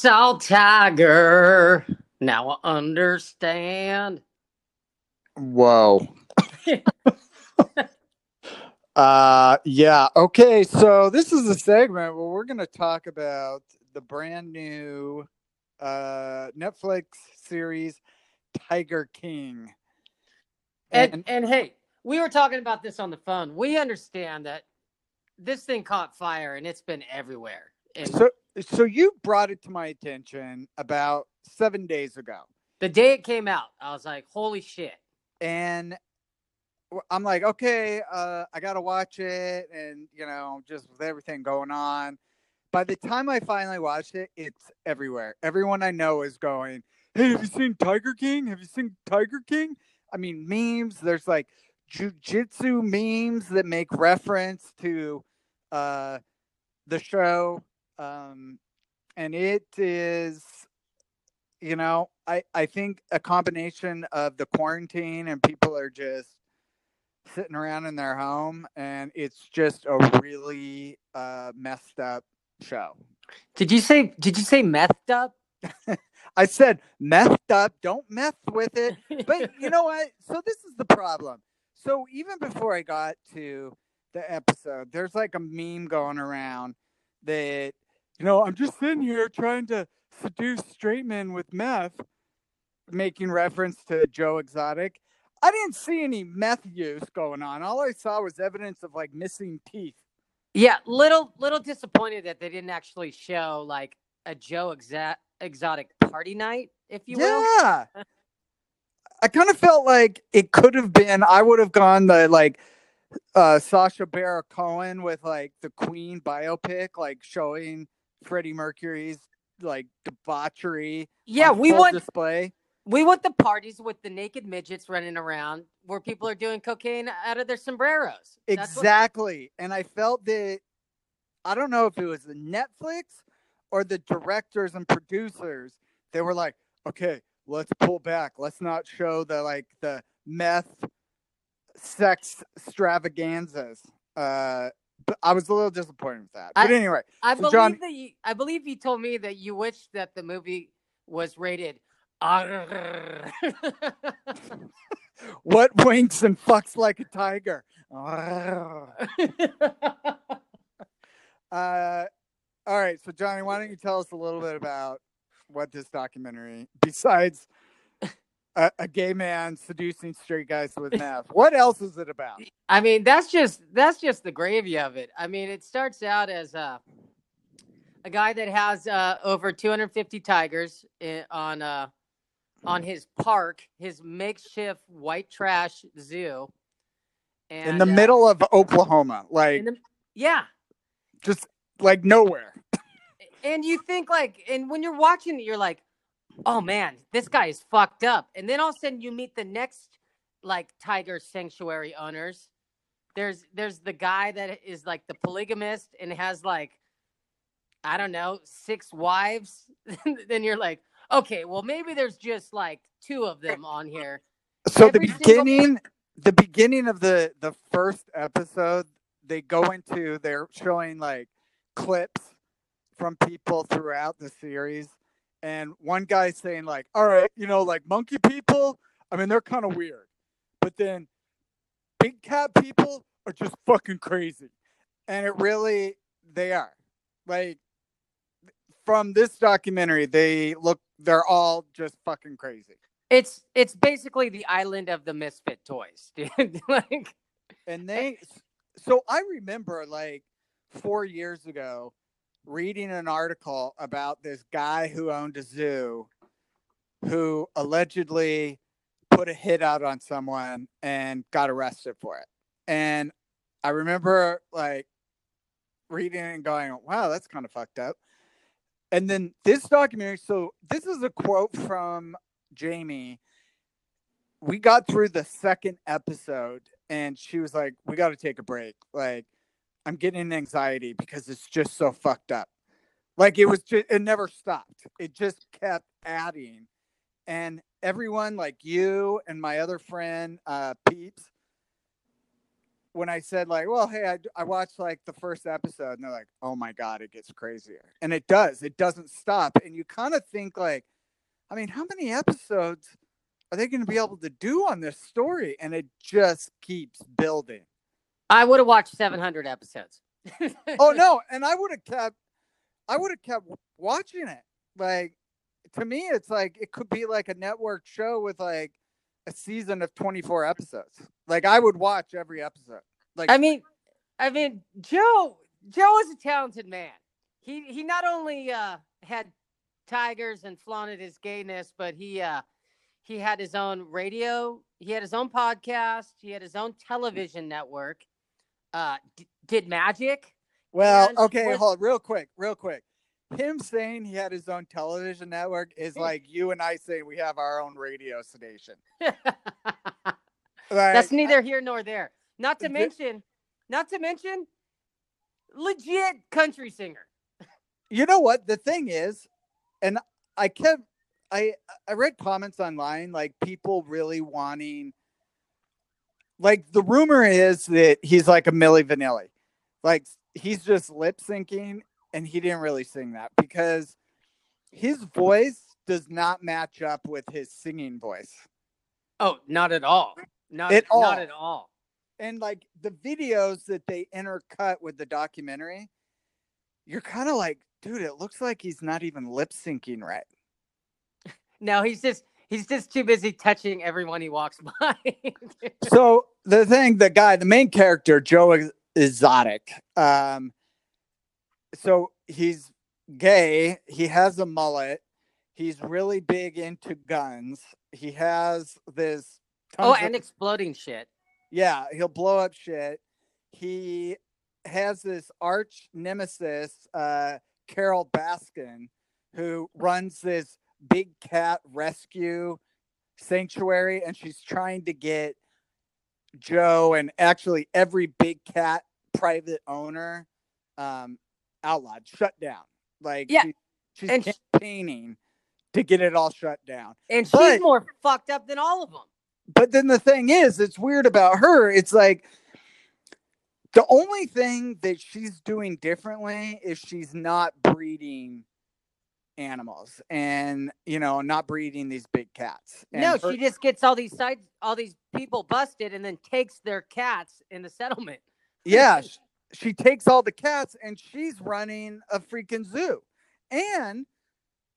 Saw Tiger. Now I understand. Whoa. uh yeah okay so this is a segment where we're going to talk about the brand new uh netflix series tiger king And, and hey, we were talking about this on the phone. We understand that this thing caught fire and it's been everywhere. And so so you brought it to my attention about seven days ago. The day it came out, I was like, "Holy shit!" and I'm like okay uh i gotta watch it and you know just with everything going on. By the time i finally watched it it's everywhere. Everyone i know is going hey have you seen tiger king? Have you seen tiger king? I mean memes there's like jujitsu memes that make reference to uh the show um and it is you know, I I think a combination of the quarantine and people are just sitting around in their home, and it's just a really uh, messed up show. Did you say? Did you say messed up? I said messed up. Don't mess with it. But you know what? So this is the problem. So even before I got to the episode, there's like a meme going around that you know I'm just sitting here trying to seduce straight men with meth, making reference to Joe Exotic. I didn't see any meth use going on. All I saw was evidence of like missing teeth. Yeah, little little disappointed that they didn't actually show like a Joe exa- exotic party night, if you will. Yeah. I kind of felt like it could have been. I would have gone the like uh Sacha Baron Cohen with like the Queen biopic, like showing Freddie Mercury's like debauchery. Yeah, we want display. we want the parties with the naked midgets running around where people are doing cocaine out of their sombreros. That's what- Exactly. And I felt that I don't know if it was the Netflix or the directors and producers. They were like, okay, let's pull back. Let's not show the like the meth sex extravaganzas. Uh I was a little disappointed with that. But I- anyway, I So, believe John- that you, I believe you told me that you wish that the movie was rated what winks and fucks like a tiger? Uh, all right. So, Johnny, why don't you tell us a little bit about what this documentary, besides a, a gay man seducing straight guys with math. what else is it about? I mean, that's just that's just the gravy of it. I mean, it starts out as a a guy that has uh, over 250 tigers i- on uh on his park, his makeshift white trash zoo. And, In the uh, middle of Oklahoma, like the- yeah, just like nowhere. and you think like, and when you're watching it, you're like, oh man, this guy is fucked up. And then all of a sudden, you meet the next like tiger sanctuary owners. There's there's the guy that is like the polygamist and has like, I don't know, six wives. then you're like, okay, well maybe there's just like two of them on here. So Every the single- beginning, the beginning of the the first episode, they go into they're showing like clips from people throughout the series, and one guy saying like, "All right, you know, like monkey people. I mean, they're kind of weird, but then big cat people are just fucking crazy," and it really they are. Like from this documentary, they look they're all just fucking crazy. It's it's basically the island of the misfit toys, dude. like and they so i remember like four years ago reading an article about this guy who owned a zoo who allegedly put a hit out on someone and got arrested for it. And i remember like reading and going wow that's kind of fucked up. And then this documentary so this is a quote from jamie. We got through the second episode and she was like, "We got to take a break. Like, I'm getting anxiety because it's just so fucked up. Like, it was just it never stopped. It just kept adding, and everyone, like you and my other friend, uh, Peeps, when I said like, "Well, hey, I, I watched like the first episode," and they're like, "Oh my god, it gets crazier," and it does. It doesn't stop, and you kind of think like, I mean, how many episodes? are they going to be able to do on this story? And it just keeps building. I would have watched 700 episodes. Oh no! And I would have kept, I would have kept watching it. Like to me, it's like it could be like a network show with like a season of twenty four episodes. Like I would watch every episode. Like I mean, I mean, Joe Joe is a talented man. He he not only uh, had tigers and flaunted his gayness, but he uh, he had his own radio. He had his own podcast. He had his own television network. Uh, d- did magic. Well, okay, with- hold real quick, real quick. Him saying he had his own television network is like you and I saying we have our own radio station. Like, That's neither here nor there. Not to mention, not to mention, legit country singer. you know what the thing is, and I kept I I read comments online like people really wanting like the rumor is that he's like a Milli Vanilli. Like he's just lip syncing and he didn't really sing that because his voice does not match up with his singing voice. Oh, not at all. Not At all. Not at all. And like the videos that they intercut with the documentary, you're kind of like, dude, it looks like he's not even lip syncing right. No, he's just he's just too busy touching everyone he walks by. so the thing, the guy, the main character, Joe Ex- Exotic, um, so he's gay. He has a mullet. He's really big into guns. He has this. oh, tons of- and exploding shit. yeah, he'll blow up shit. He has this arch nemesis, uh, Carole Baskin, who runs this big cat rescue sanctuary, and she's trying to get Joe and actually every big cat private owner um, outlawed, shut down. Like, Yeah, she- she's and campaigning to get it all shut down. And she's But- more fucked up than all of them. But then the thing is, it's weird about her. It's like the only thing that she's doing differently is she's not breeding animals and you know not breeding these big cats. And no, her- she just gets all these sides, all these people busted, and then takes their cats in the settlement. yeah, sh- she takes all the cats and she's running a freaking zoo, and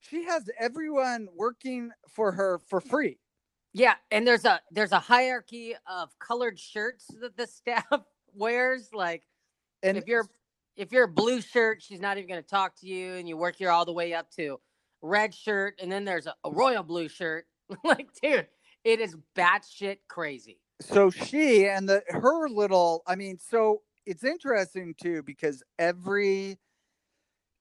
she has everyone working for her for free. Yeah, and there's a there's a hierarchy of colored shirts that the staff wears. Like And if you're if you're a blue shirt, she's not even going to talk to you, and you work your all the way up to red shirt, and then there's a, a royal blue shirt. like, dude, it is batshit crazy. so she and the her little i mean so it's interesting too because every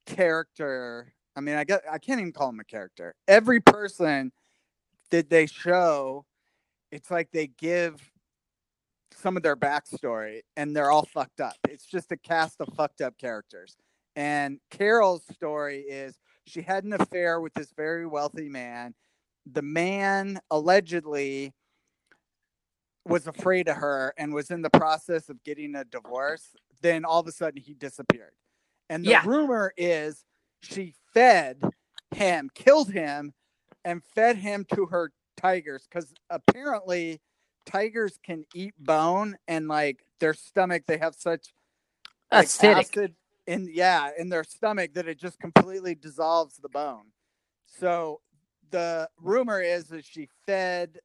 character i mean i get i can't even call him a character every person that they show it's like they give some of their backstory and they're all fucked up it's just a cast of fucked up characters and carole's story is she had an affair with this very wealthy man the man allegedly was afraid of her and was in the process of getting a divorce, then all of a sudden he disappeared. And the Yeah. rumor is she fed him, killed him, and fed him to her tigers because apparently tigers can eat bone and like their stomach, they have such like, Acidic. acid in yeah in their stomach that it just completely dissolves the bone. So the rumor is that she fed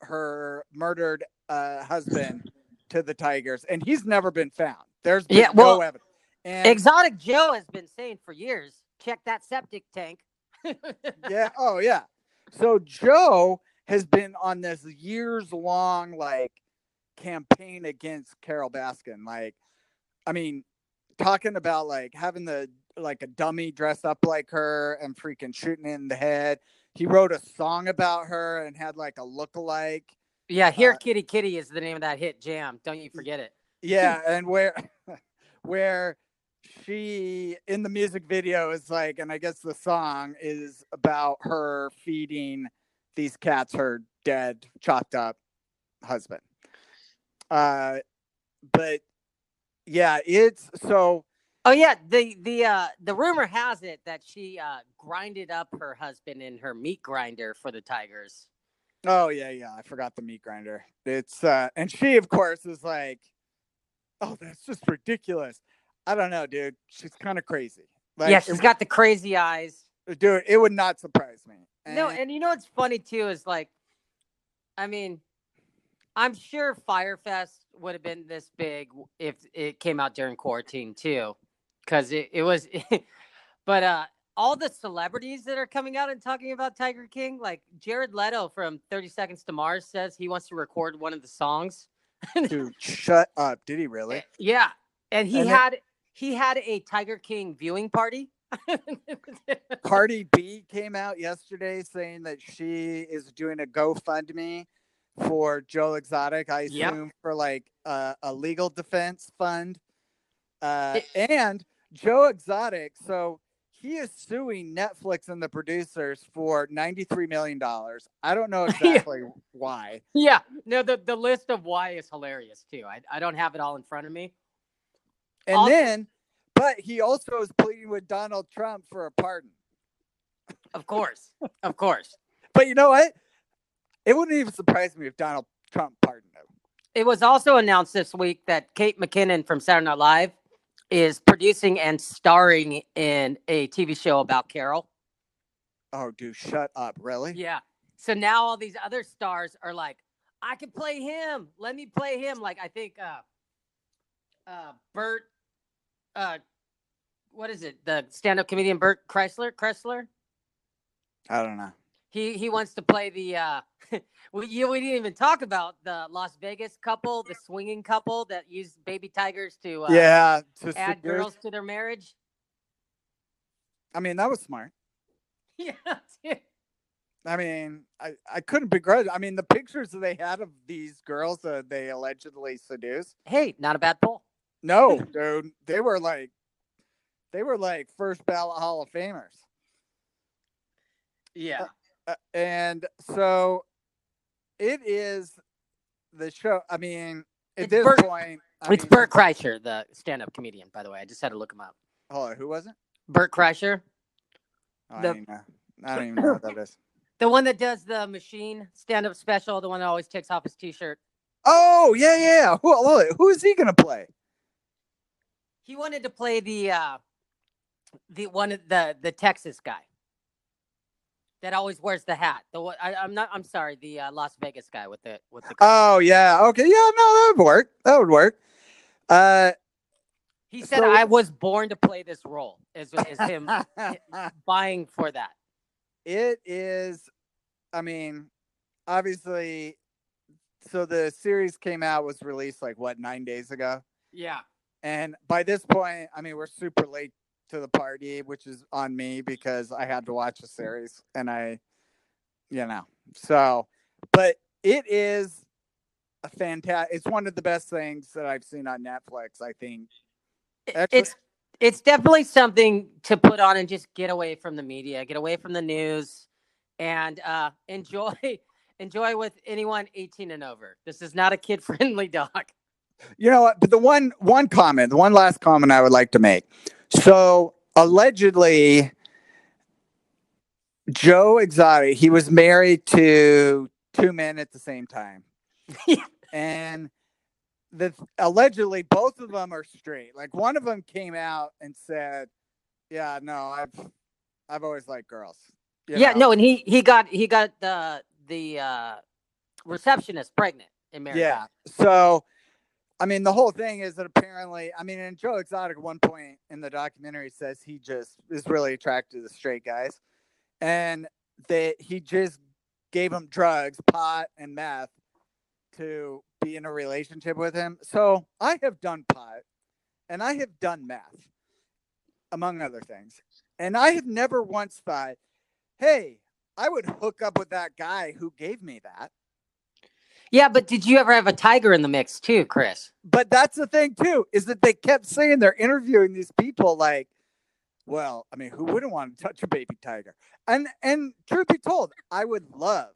her murdered uh, husband to the tigers, and he's never been found. There's been Yeah, well, no evidence. And Exotic Joe has been saying for years, check that septic tank. yeah, oh yeah. So Joe has been on this years long like campaign against Carole Baskin. Like, I mean, talking about like having the like a dummy dress up like her and freaking shooting in the head. He wrote a song about her and had like a look-alike. Yeah, here Uh, Kitty Kitty is the name of that hit jam. Don't you forget it. Yeah, and where where she in the music video is like, and I guess the song is about her feeding these cats her dead, chopped up husband. Uh but yeah, it's so Oh yeah, the the uh the rumor has it that she uh grinded up her husband in her meat grinder for the Tigers. oh yeah, yeah, I forgot the meat grinder. It's uh and she of course is like, Oh, that's just ridiculous. I don't know, dude. She's kind of crazy. Like yeah, it she's got the crazy eyes. dude, it would not surprise me. No, and you know what's funny too is like, I mean, I'm sure Fyre Fest would have been this big if it came out during quarantine too, because it, it was. but uh, all the celebrities that are coming out and talking about Tiger King, like Jared Leto from 30 Seconds to Mars, says he wants to record one of the songs. dude, shut up. Did he really? Yeah, and he And it- had he had a Tiger King viewing party. Cardi B came out yesterday saying that she is doing a GoFundMe for Joe Exotic. I Yep. assume for like uh, a legal defense fund. Uh, It- and Joe Exotic, so he is suing Netflix and the producers for $93 million. I don't know Yeah. exactly why. Yeah, no, the, the list of why is hilarious too. I, I don't have it all in front of me. And Also- then, but he also is pleading with Donald Trump for a pardon. Of course, of course. But you know what? It wouldn't even surprise me if Donald Trump pardoned him. It was also announced this week that Kate McKinnon from Saturday Night Live is producing and starring in a TV show about Carole. Oh, dude, shut up. Really? Yeah. So now all these other stars are like, I can play him. Let me play him. Like I think uh uh Bert uh what is it? The stand-up comedian Bert Chrysler Chrysler? I don't know. He he wants to play the uh we you we didn't even talk about the Las Vegas couple, the swinging couple that used baby tigers to uh, yeah. to add seduce- girls to their marriage. I mean, that was smart. Yeah. dude. I mean, I, I couldn't begrudge. I mean, the pictures that they had of these girls that they allegedly seduced. hey, not a bad pull. No, dude, they were like, they were like first ballot Hall of Famers. Yeah. Uh, and so it is the show. I mean, at It's this Bert- point, I It's mean, Bert Kreischer, the stand-up comedian, by the way. I just had to look him up. Hold on, who was it? Bert Kreischer, Oh, I, The- don't even know. I don't even know what that is. the one that does the machine stand-up special, the one that always takes off his t-shirt. Oh yeah, yeah. Who, who- who is he gonna play? He wanted to play the uh the one of the the Texas guy that always wears the hat. The one I, I'm not. I'm sorry, the uh, Las Vegas guy with the with the. Oh yeah. Okay. Yeah. No, that would work. That would work. Uh, he said, so- "I was born to play this role." Is is him buying for that? it is. I mean, obviously. So the series came out was released like what nine days ago, Yeah. And by this point, I mean we're super late to the party, which is on me because I had to watch a series and I, you know, so. But it is a fantastic. It's one of the best things that I've seen on Netflix. I think. Actually- it's it's definitely something to put on and just get away from the media, get away from the news, and uh, enjoy enjoy with anyone 18 and over. This is not a kid friendly doc. You know? But the one one comment, the one last comment I would like to make. So allegedly, Joe Exotic, he was married to two men at the same time, and the allegedly both of them are straight. Like one of them came out and said, "Yeah, no, I've I've always liked girls." you yeah, know? no, and he he got he got the the uh, receptionist pregnant in married. Yeah. So, I mean, the whole thing is that apparently, I mean, and Joe Exotic at one point in the documentary says he just is really attracted to straight guys, and that he just gave him drugs, pot, and meth to be in a relationship with him. So I have done pot, and I have done meth, among other things, and I have never once thought, "Hey." I would hook up with that guy who gave me that. Yeah, but did you ever have a tiger in the mix too, Chris? but that's the thing too is that they kept saying they're interviewing these people like well i mean who wouldn't want to touch a baby tiger and and truth be told i would love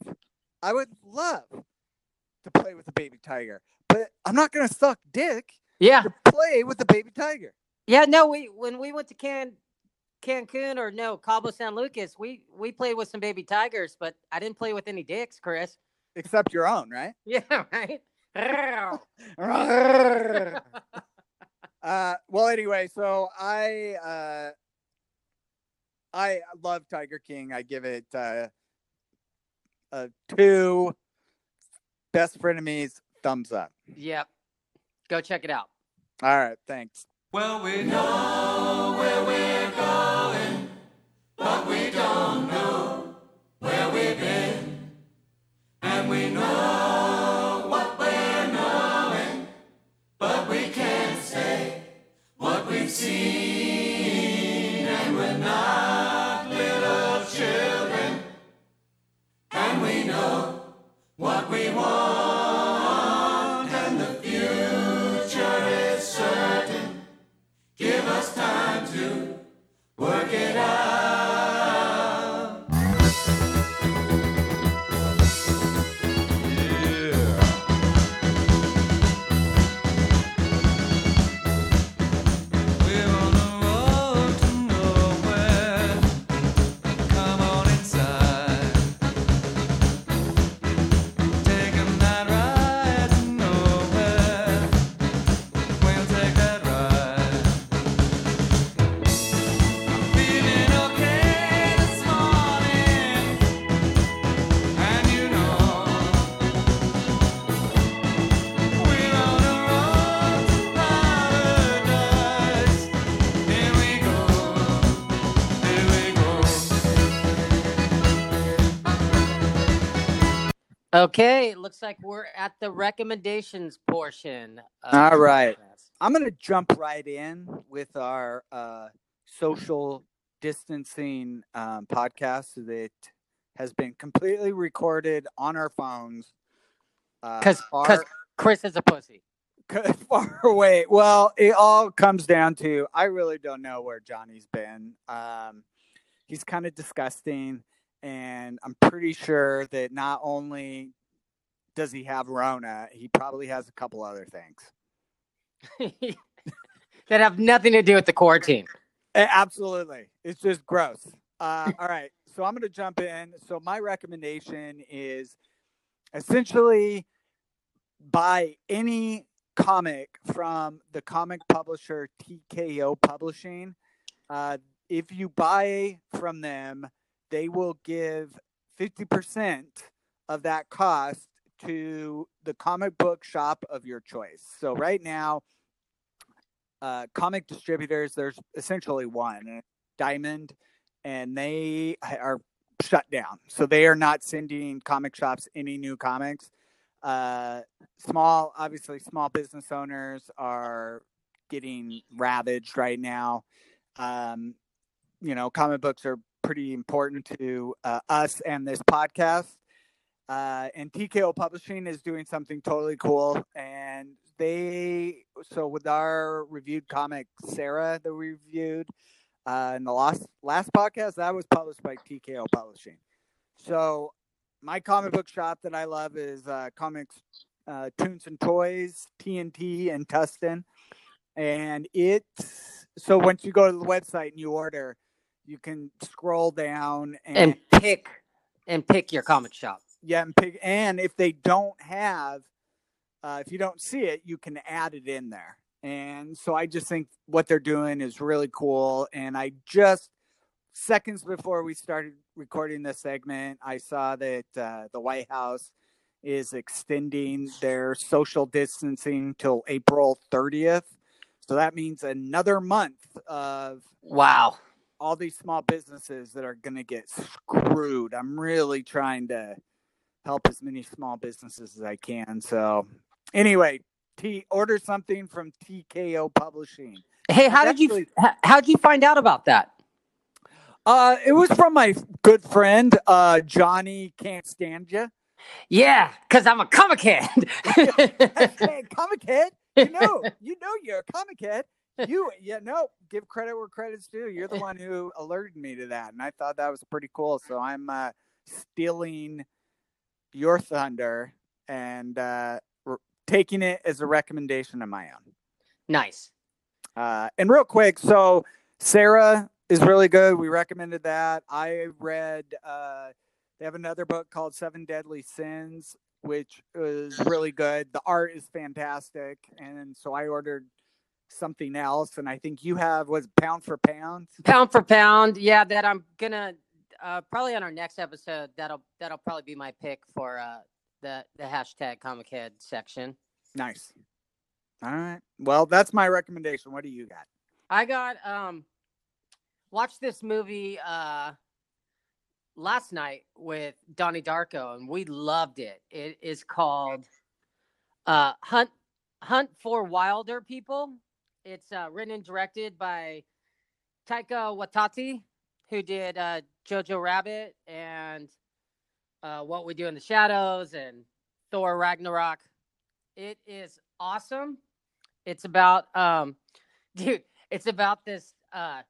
i would love to play with a baby tiger but i'm not going to suck dick Yeah, to play with a baby tiger yeah. No, we when we went to Can Cancun or no Cabo San Lucas, we we played with some baby tigers, but I didn't play with any dicks, Chris. Except your own right Yeah, right. uh well anyway so i uh i love tiger king i give it uh a two best frenemies thumbs up yep. Go check it out. all right thanks Well, we know where we're Okay, it looks like we're at the recommendations portion. All right. I'm gonna jump right in with our uh, social distancing um, podcast that has been completely recorded on our phones. Uh, Because far- Chris is a pussy. far away. Well, it all comes down to I really don't know where Johnny's been. Um, he's kind of disgusting, and I'm pretty sure that not only does he have Rona, he probably has a couple other things. that have nothing to do with the core team. Absolutely. It's just gross. Uh, all right. So I'm going to jump in. So my recommendation is essentially buy any comic from the comic publisher TKO Publishing. Uh, if you buy from them, they will give 50% of that cost to the comic book shop of your choice. So right now, uh, comic distributors, there's essentially one, uh, Diamond, and they are shut down. So they are not sending comic shops any new comics. Uh, small, obviously, small business owners are getting ravaged right now. Um, you know, comic books are pretty important to uh, us and this podcast. Uh, and TKO Publishing is doing something totally cool. And they, so with our reviewed comic, Sara, that we reviewed uh, in the last last podcast, that was published by TKO Publishing. So my comic book shop that I love is uh, Comics, uh, Tunes and Toys, TNT, and Tustin. And it, so once you go to the website and you order, you can scroll down and, And pick and pick your comic shop. yeah, and pick. And if they don't have, uh, if you don't see it, you can add it in there. And so I just think what they're doing is really cool. And I just seconds before we started recording this segment, I saw that uh, the White House is extending their social distancing till April 30th. So that means another month of Wow. All these small businesses that are going to get screwed. I'm really trying to help as many small businesses as I can. So, anyway, T order something from TKO Publishing. Hey, how did you Actually- h- how'd you find out about that? Uh, it was from my good friend uh, Johnny Can't Stand Ya. Yeah, because I'm a comic head. hey, comic head. You know, you know, you're a comic head. You, yeah, no, give credit where credit's due. You're the one who alerted me to that, and I thought that was pretty cool. So I'm uh, stealing your thunder and uh, r- taking it as a recommendation of my own. nice. Uh, and real quick, so Sara is really good. We recommended that. I read. Uh, they have another book called Seven Deadly Sins, which is really good. The art is fantastic, and so I ordered something else. And I think you have was Pound for Pound. Pound for pound, yeah. That I'm gonna uh, probably on our next episode. That'll that'll probably be my pick for uh, the the hashtag comic head section. Nice. All right. Well, that's my recommendation. What do you got? I got um watched this movie uh last night with Donnie Darko and we loved it. It is called uh Hunt Hunt for Wilderpeople. It's uh written and directed by Taika Waititi who did uh Jojo Rabbit and uh What We Do in the Shadows and Thor Ragnarok. It is awesome. It's about um dude, it's about this uh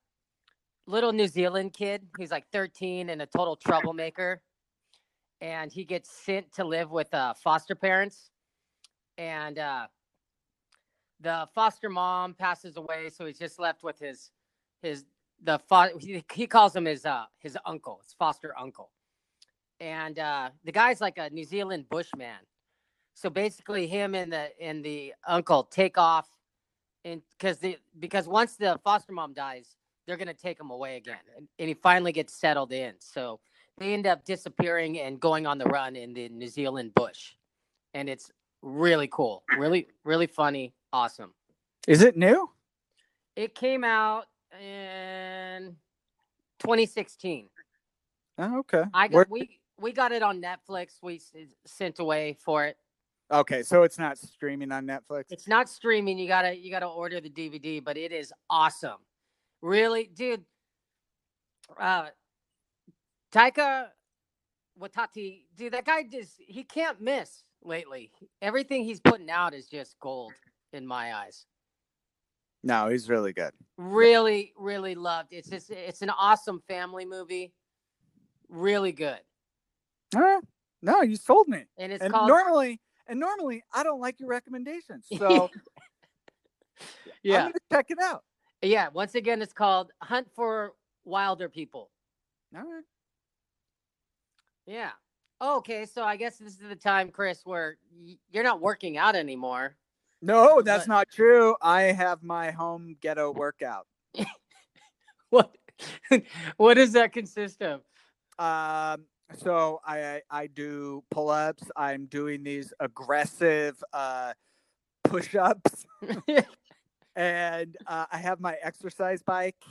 little New Zealand kid who's like 13 and a total troublemaker. And he gets sent to live with uh, foster parents. And uh, the foster mom passes away, so he's just left with his his the fo- he, he calls him his uh his uncle, his foster uncle. And uh, the guy's like a New Zealand bushman. So basically, him and the and the uncle take off and because the because once the foster mom dies, they're gonna take him away again, and, and he finally gets settled in. So they end up disappearing and going on the run in the New Zealand bush, and it's really cool, really really funny, awesome. Is it new? It came out in 2016. Oh, okay. I got Where, we we got it on Netflix. We sent away for it. Okay, so it's not streaming on Netflix. It's not streaming. You gotta you gotta order the DVD, but it is awesome. Really, dude. Uh, Taika Waititi, dude, that guy just he can't miss lately. Everything he's putting out is just gold in my eyes. No, he's really good. Really, really loved. It's just it's an awesome family movie. Really good, All right. No, you sold me. and it's and called normally, and normally, I don't like your recommendations, so yeah check it out. yeah. Once again, it's called Hunt for Wilderpeople. All right. Yeah. Okay, so I guess this is the time, Chris, where you're not working out anymore. No, that's But- not true. I have my home ghetto workout. What? what does that consist of? Um, so I I- do pull ups. I'm doing these aggressive uh, push ups, and uh, I have my exercise bike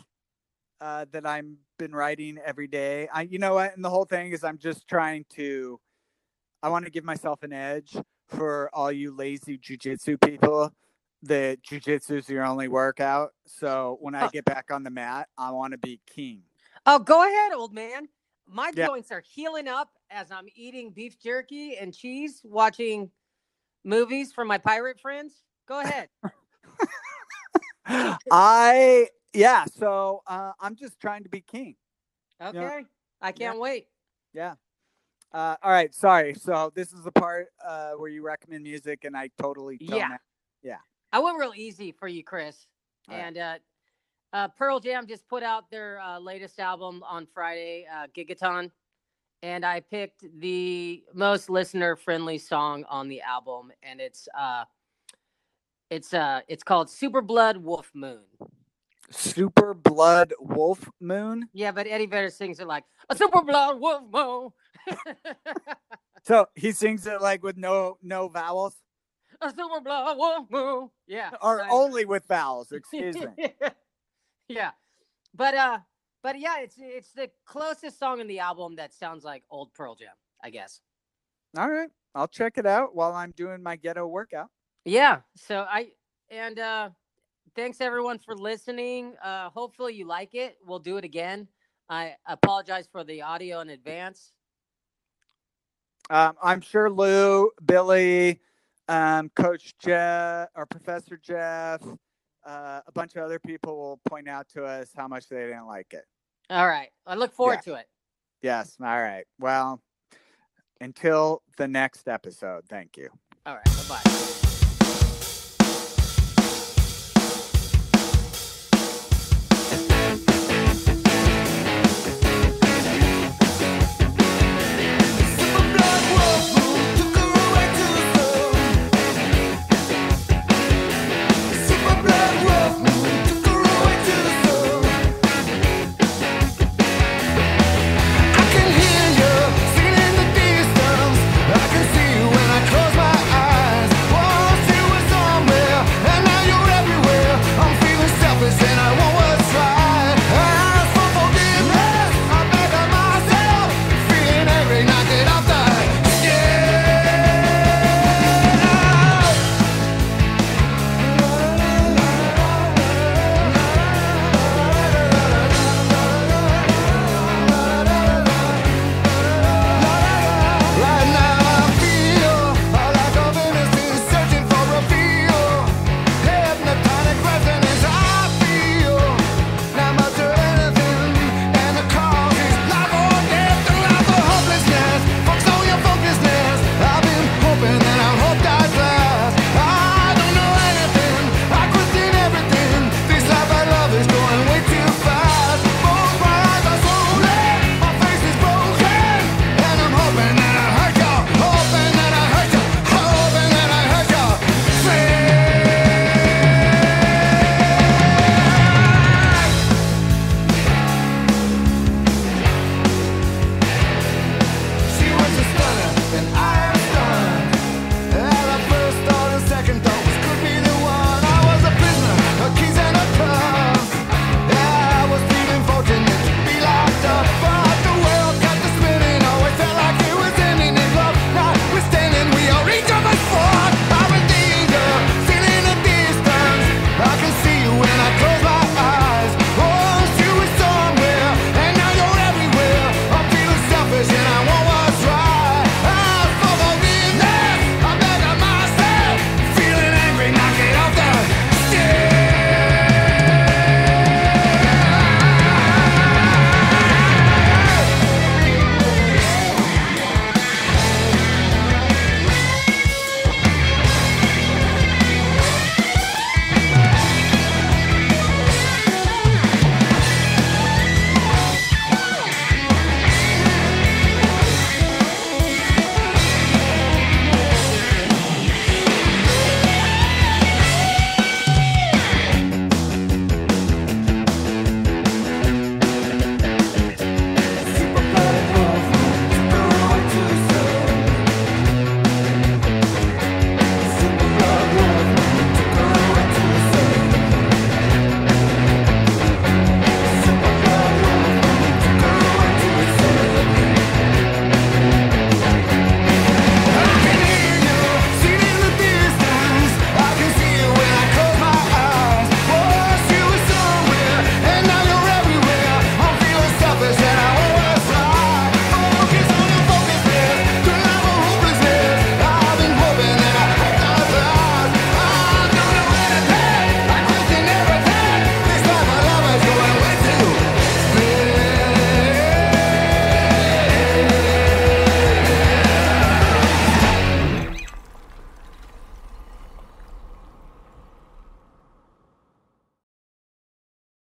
uh, that I'm been riding every day. I you know what, and the whole thing is I'm just trying to. I want to give myself an edge for all you lazy jujitsu people. That jujitsu is your only workout. So when I Oh. get back on the mat, I want to be king. Oh, go ahead, old man. My Yeah. joints are healing up as I'm eating beef jerky and cheese, watching movies from my pirate friends. Go ahead. I yeah, so uh, I'm just trying to be king. Okay. I can't wait. Yeah. Uh, all right, sorry. So this is the part uh, where you recommend music, and I totally Yeah. out. I went real easy for you, Chris. All right. And uh, uh, Pearl Jam just put out their uh, latest album on Friday, uh, Gigaton. And I picked the most listener friendly song on the album. And it's uh, it's uh, it's called Super Blood Wolf Moon. Super Blood Wolf Moon. Yeah, but Eddie Vedder sings it like a Super Blood Wolf Moon. So he sings it like with no no vowels, a Super Blood Wolf Moon. Yeah. or I- only with vowels. Excuse me. yeah, but uh, but yeah, it's it's the closest song in the album that sounds like old Pearl Jam, I guess. All right, I'll check it out while I'm doing my ghetto workout. Yeah. So I and uh, thanks everyone for listening. Uh, hopefully you like it. We'll do it again. I apologize for the audio in advance. Um, I'm sure Lou, Billy, um, Coach Jeff, or Professor Jeff, uh, a bunch of other people will point out to us how much they didn't like it. All right. I look forward to it. Yes. All right. Well, until the next episode, thank you. All right. Bye bye.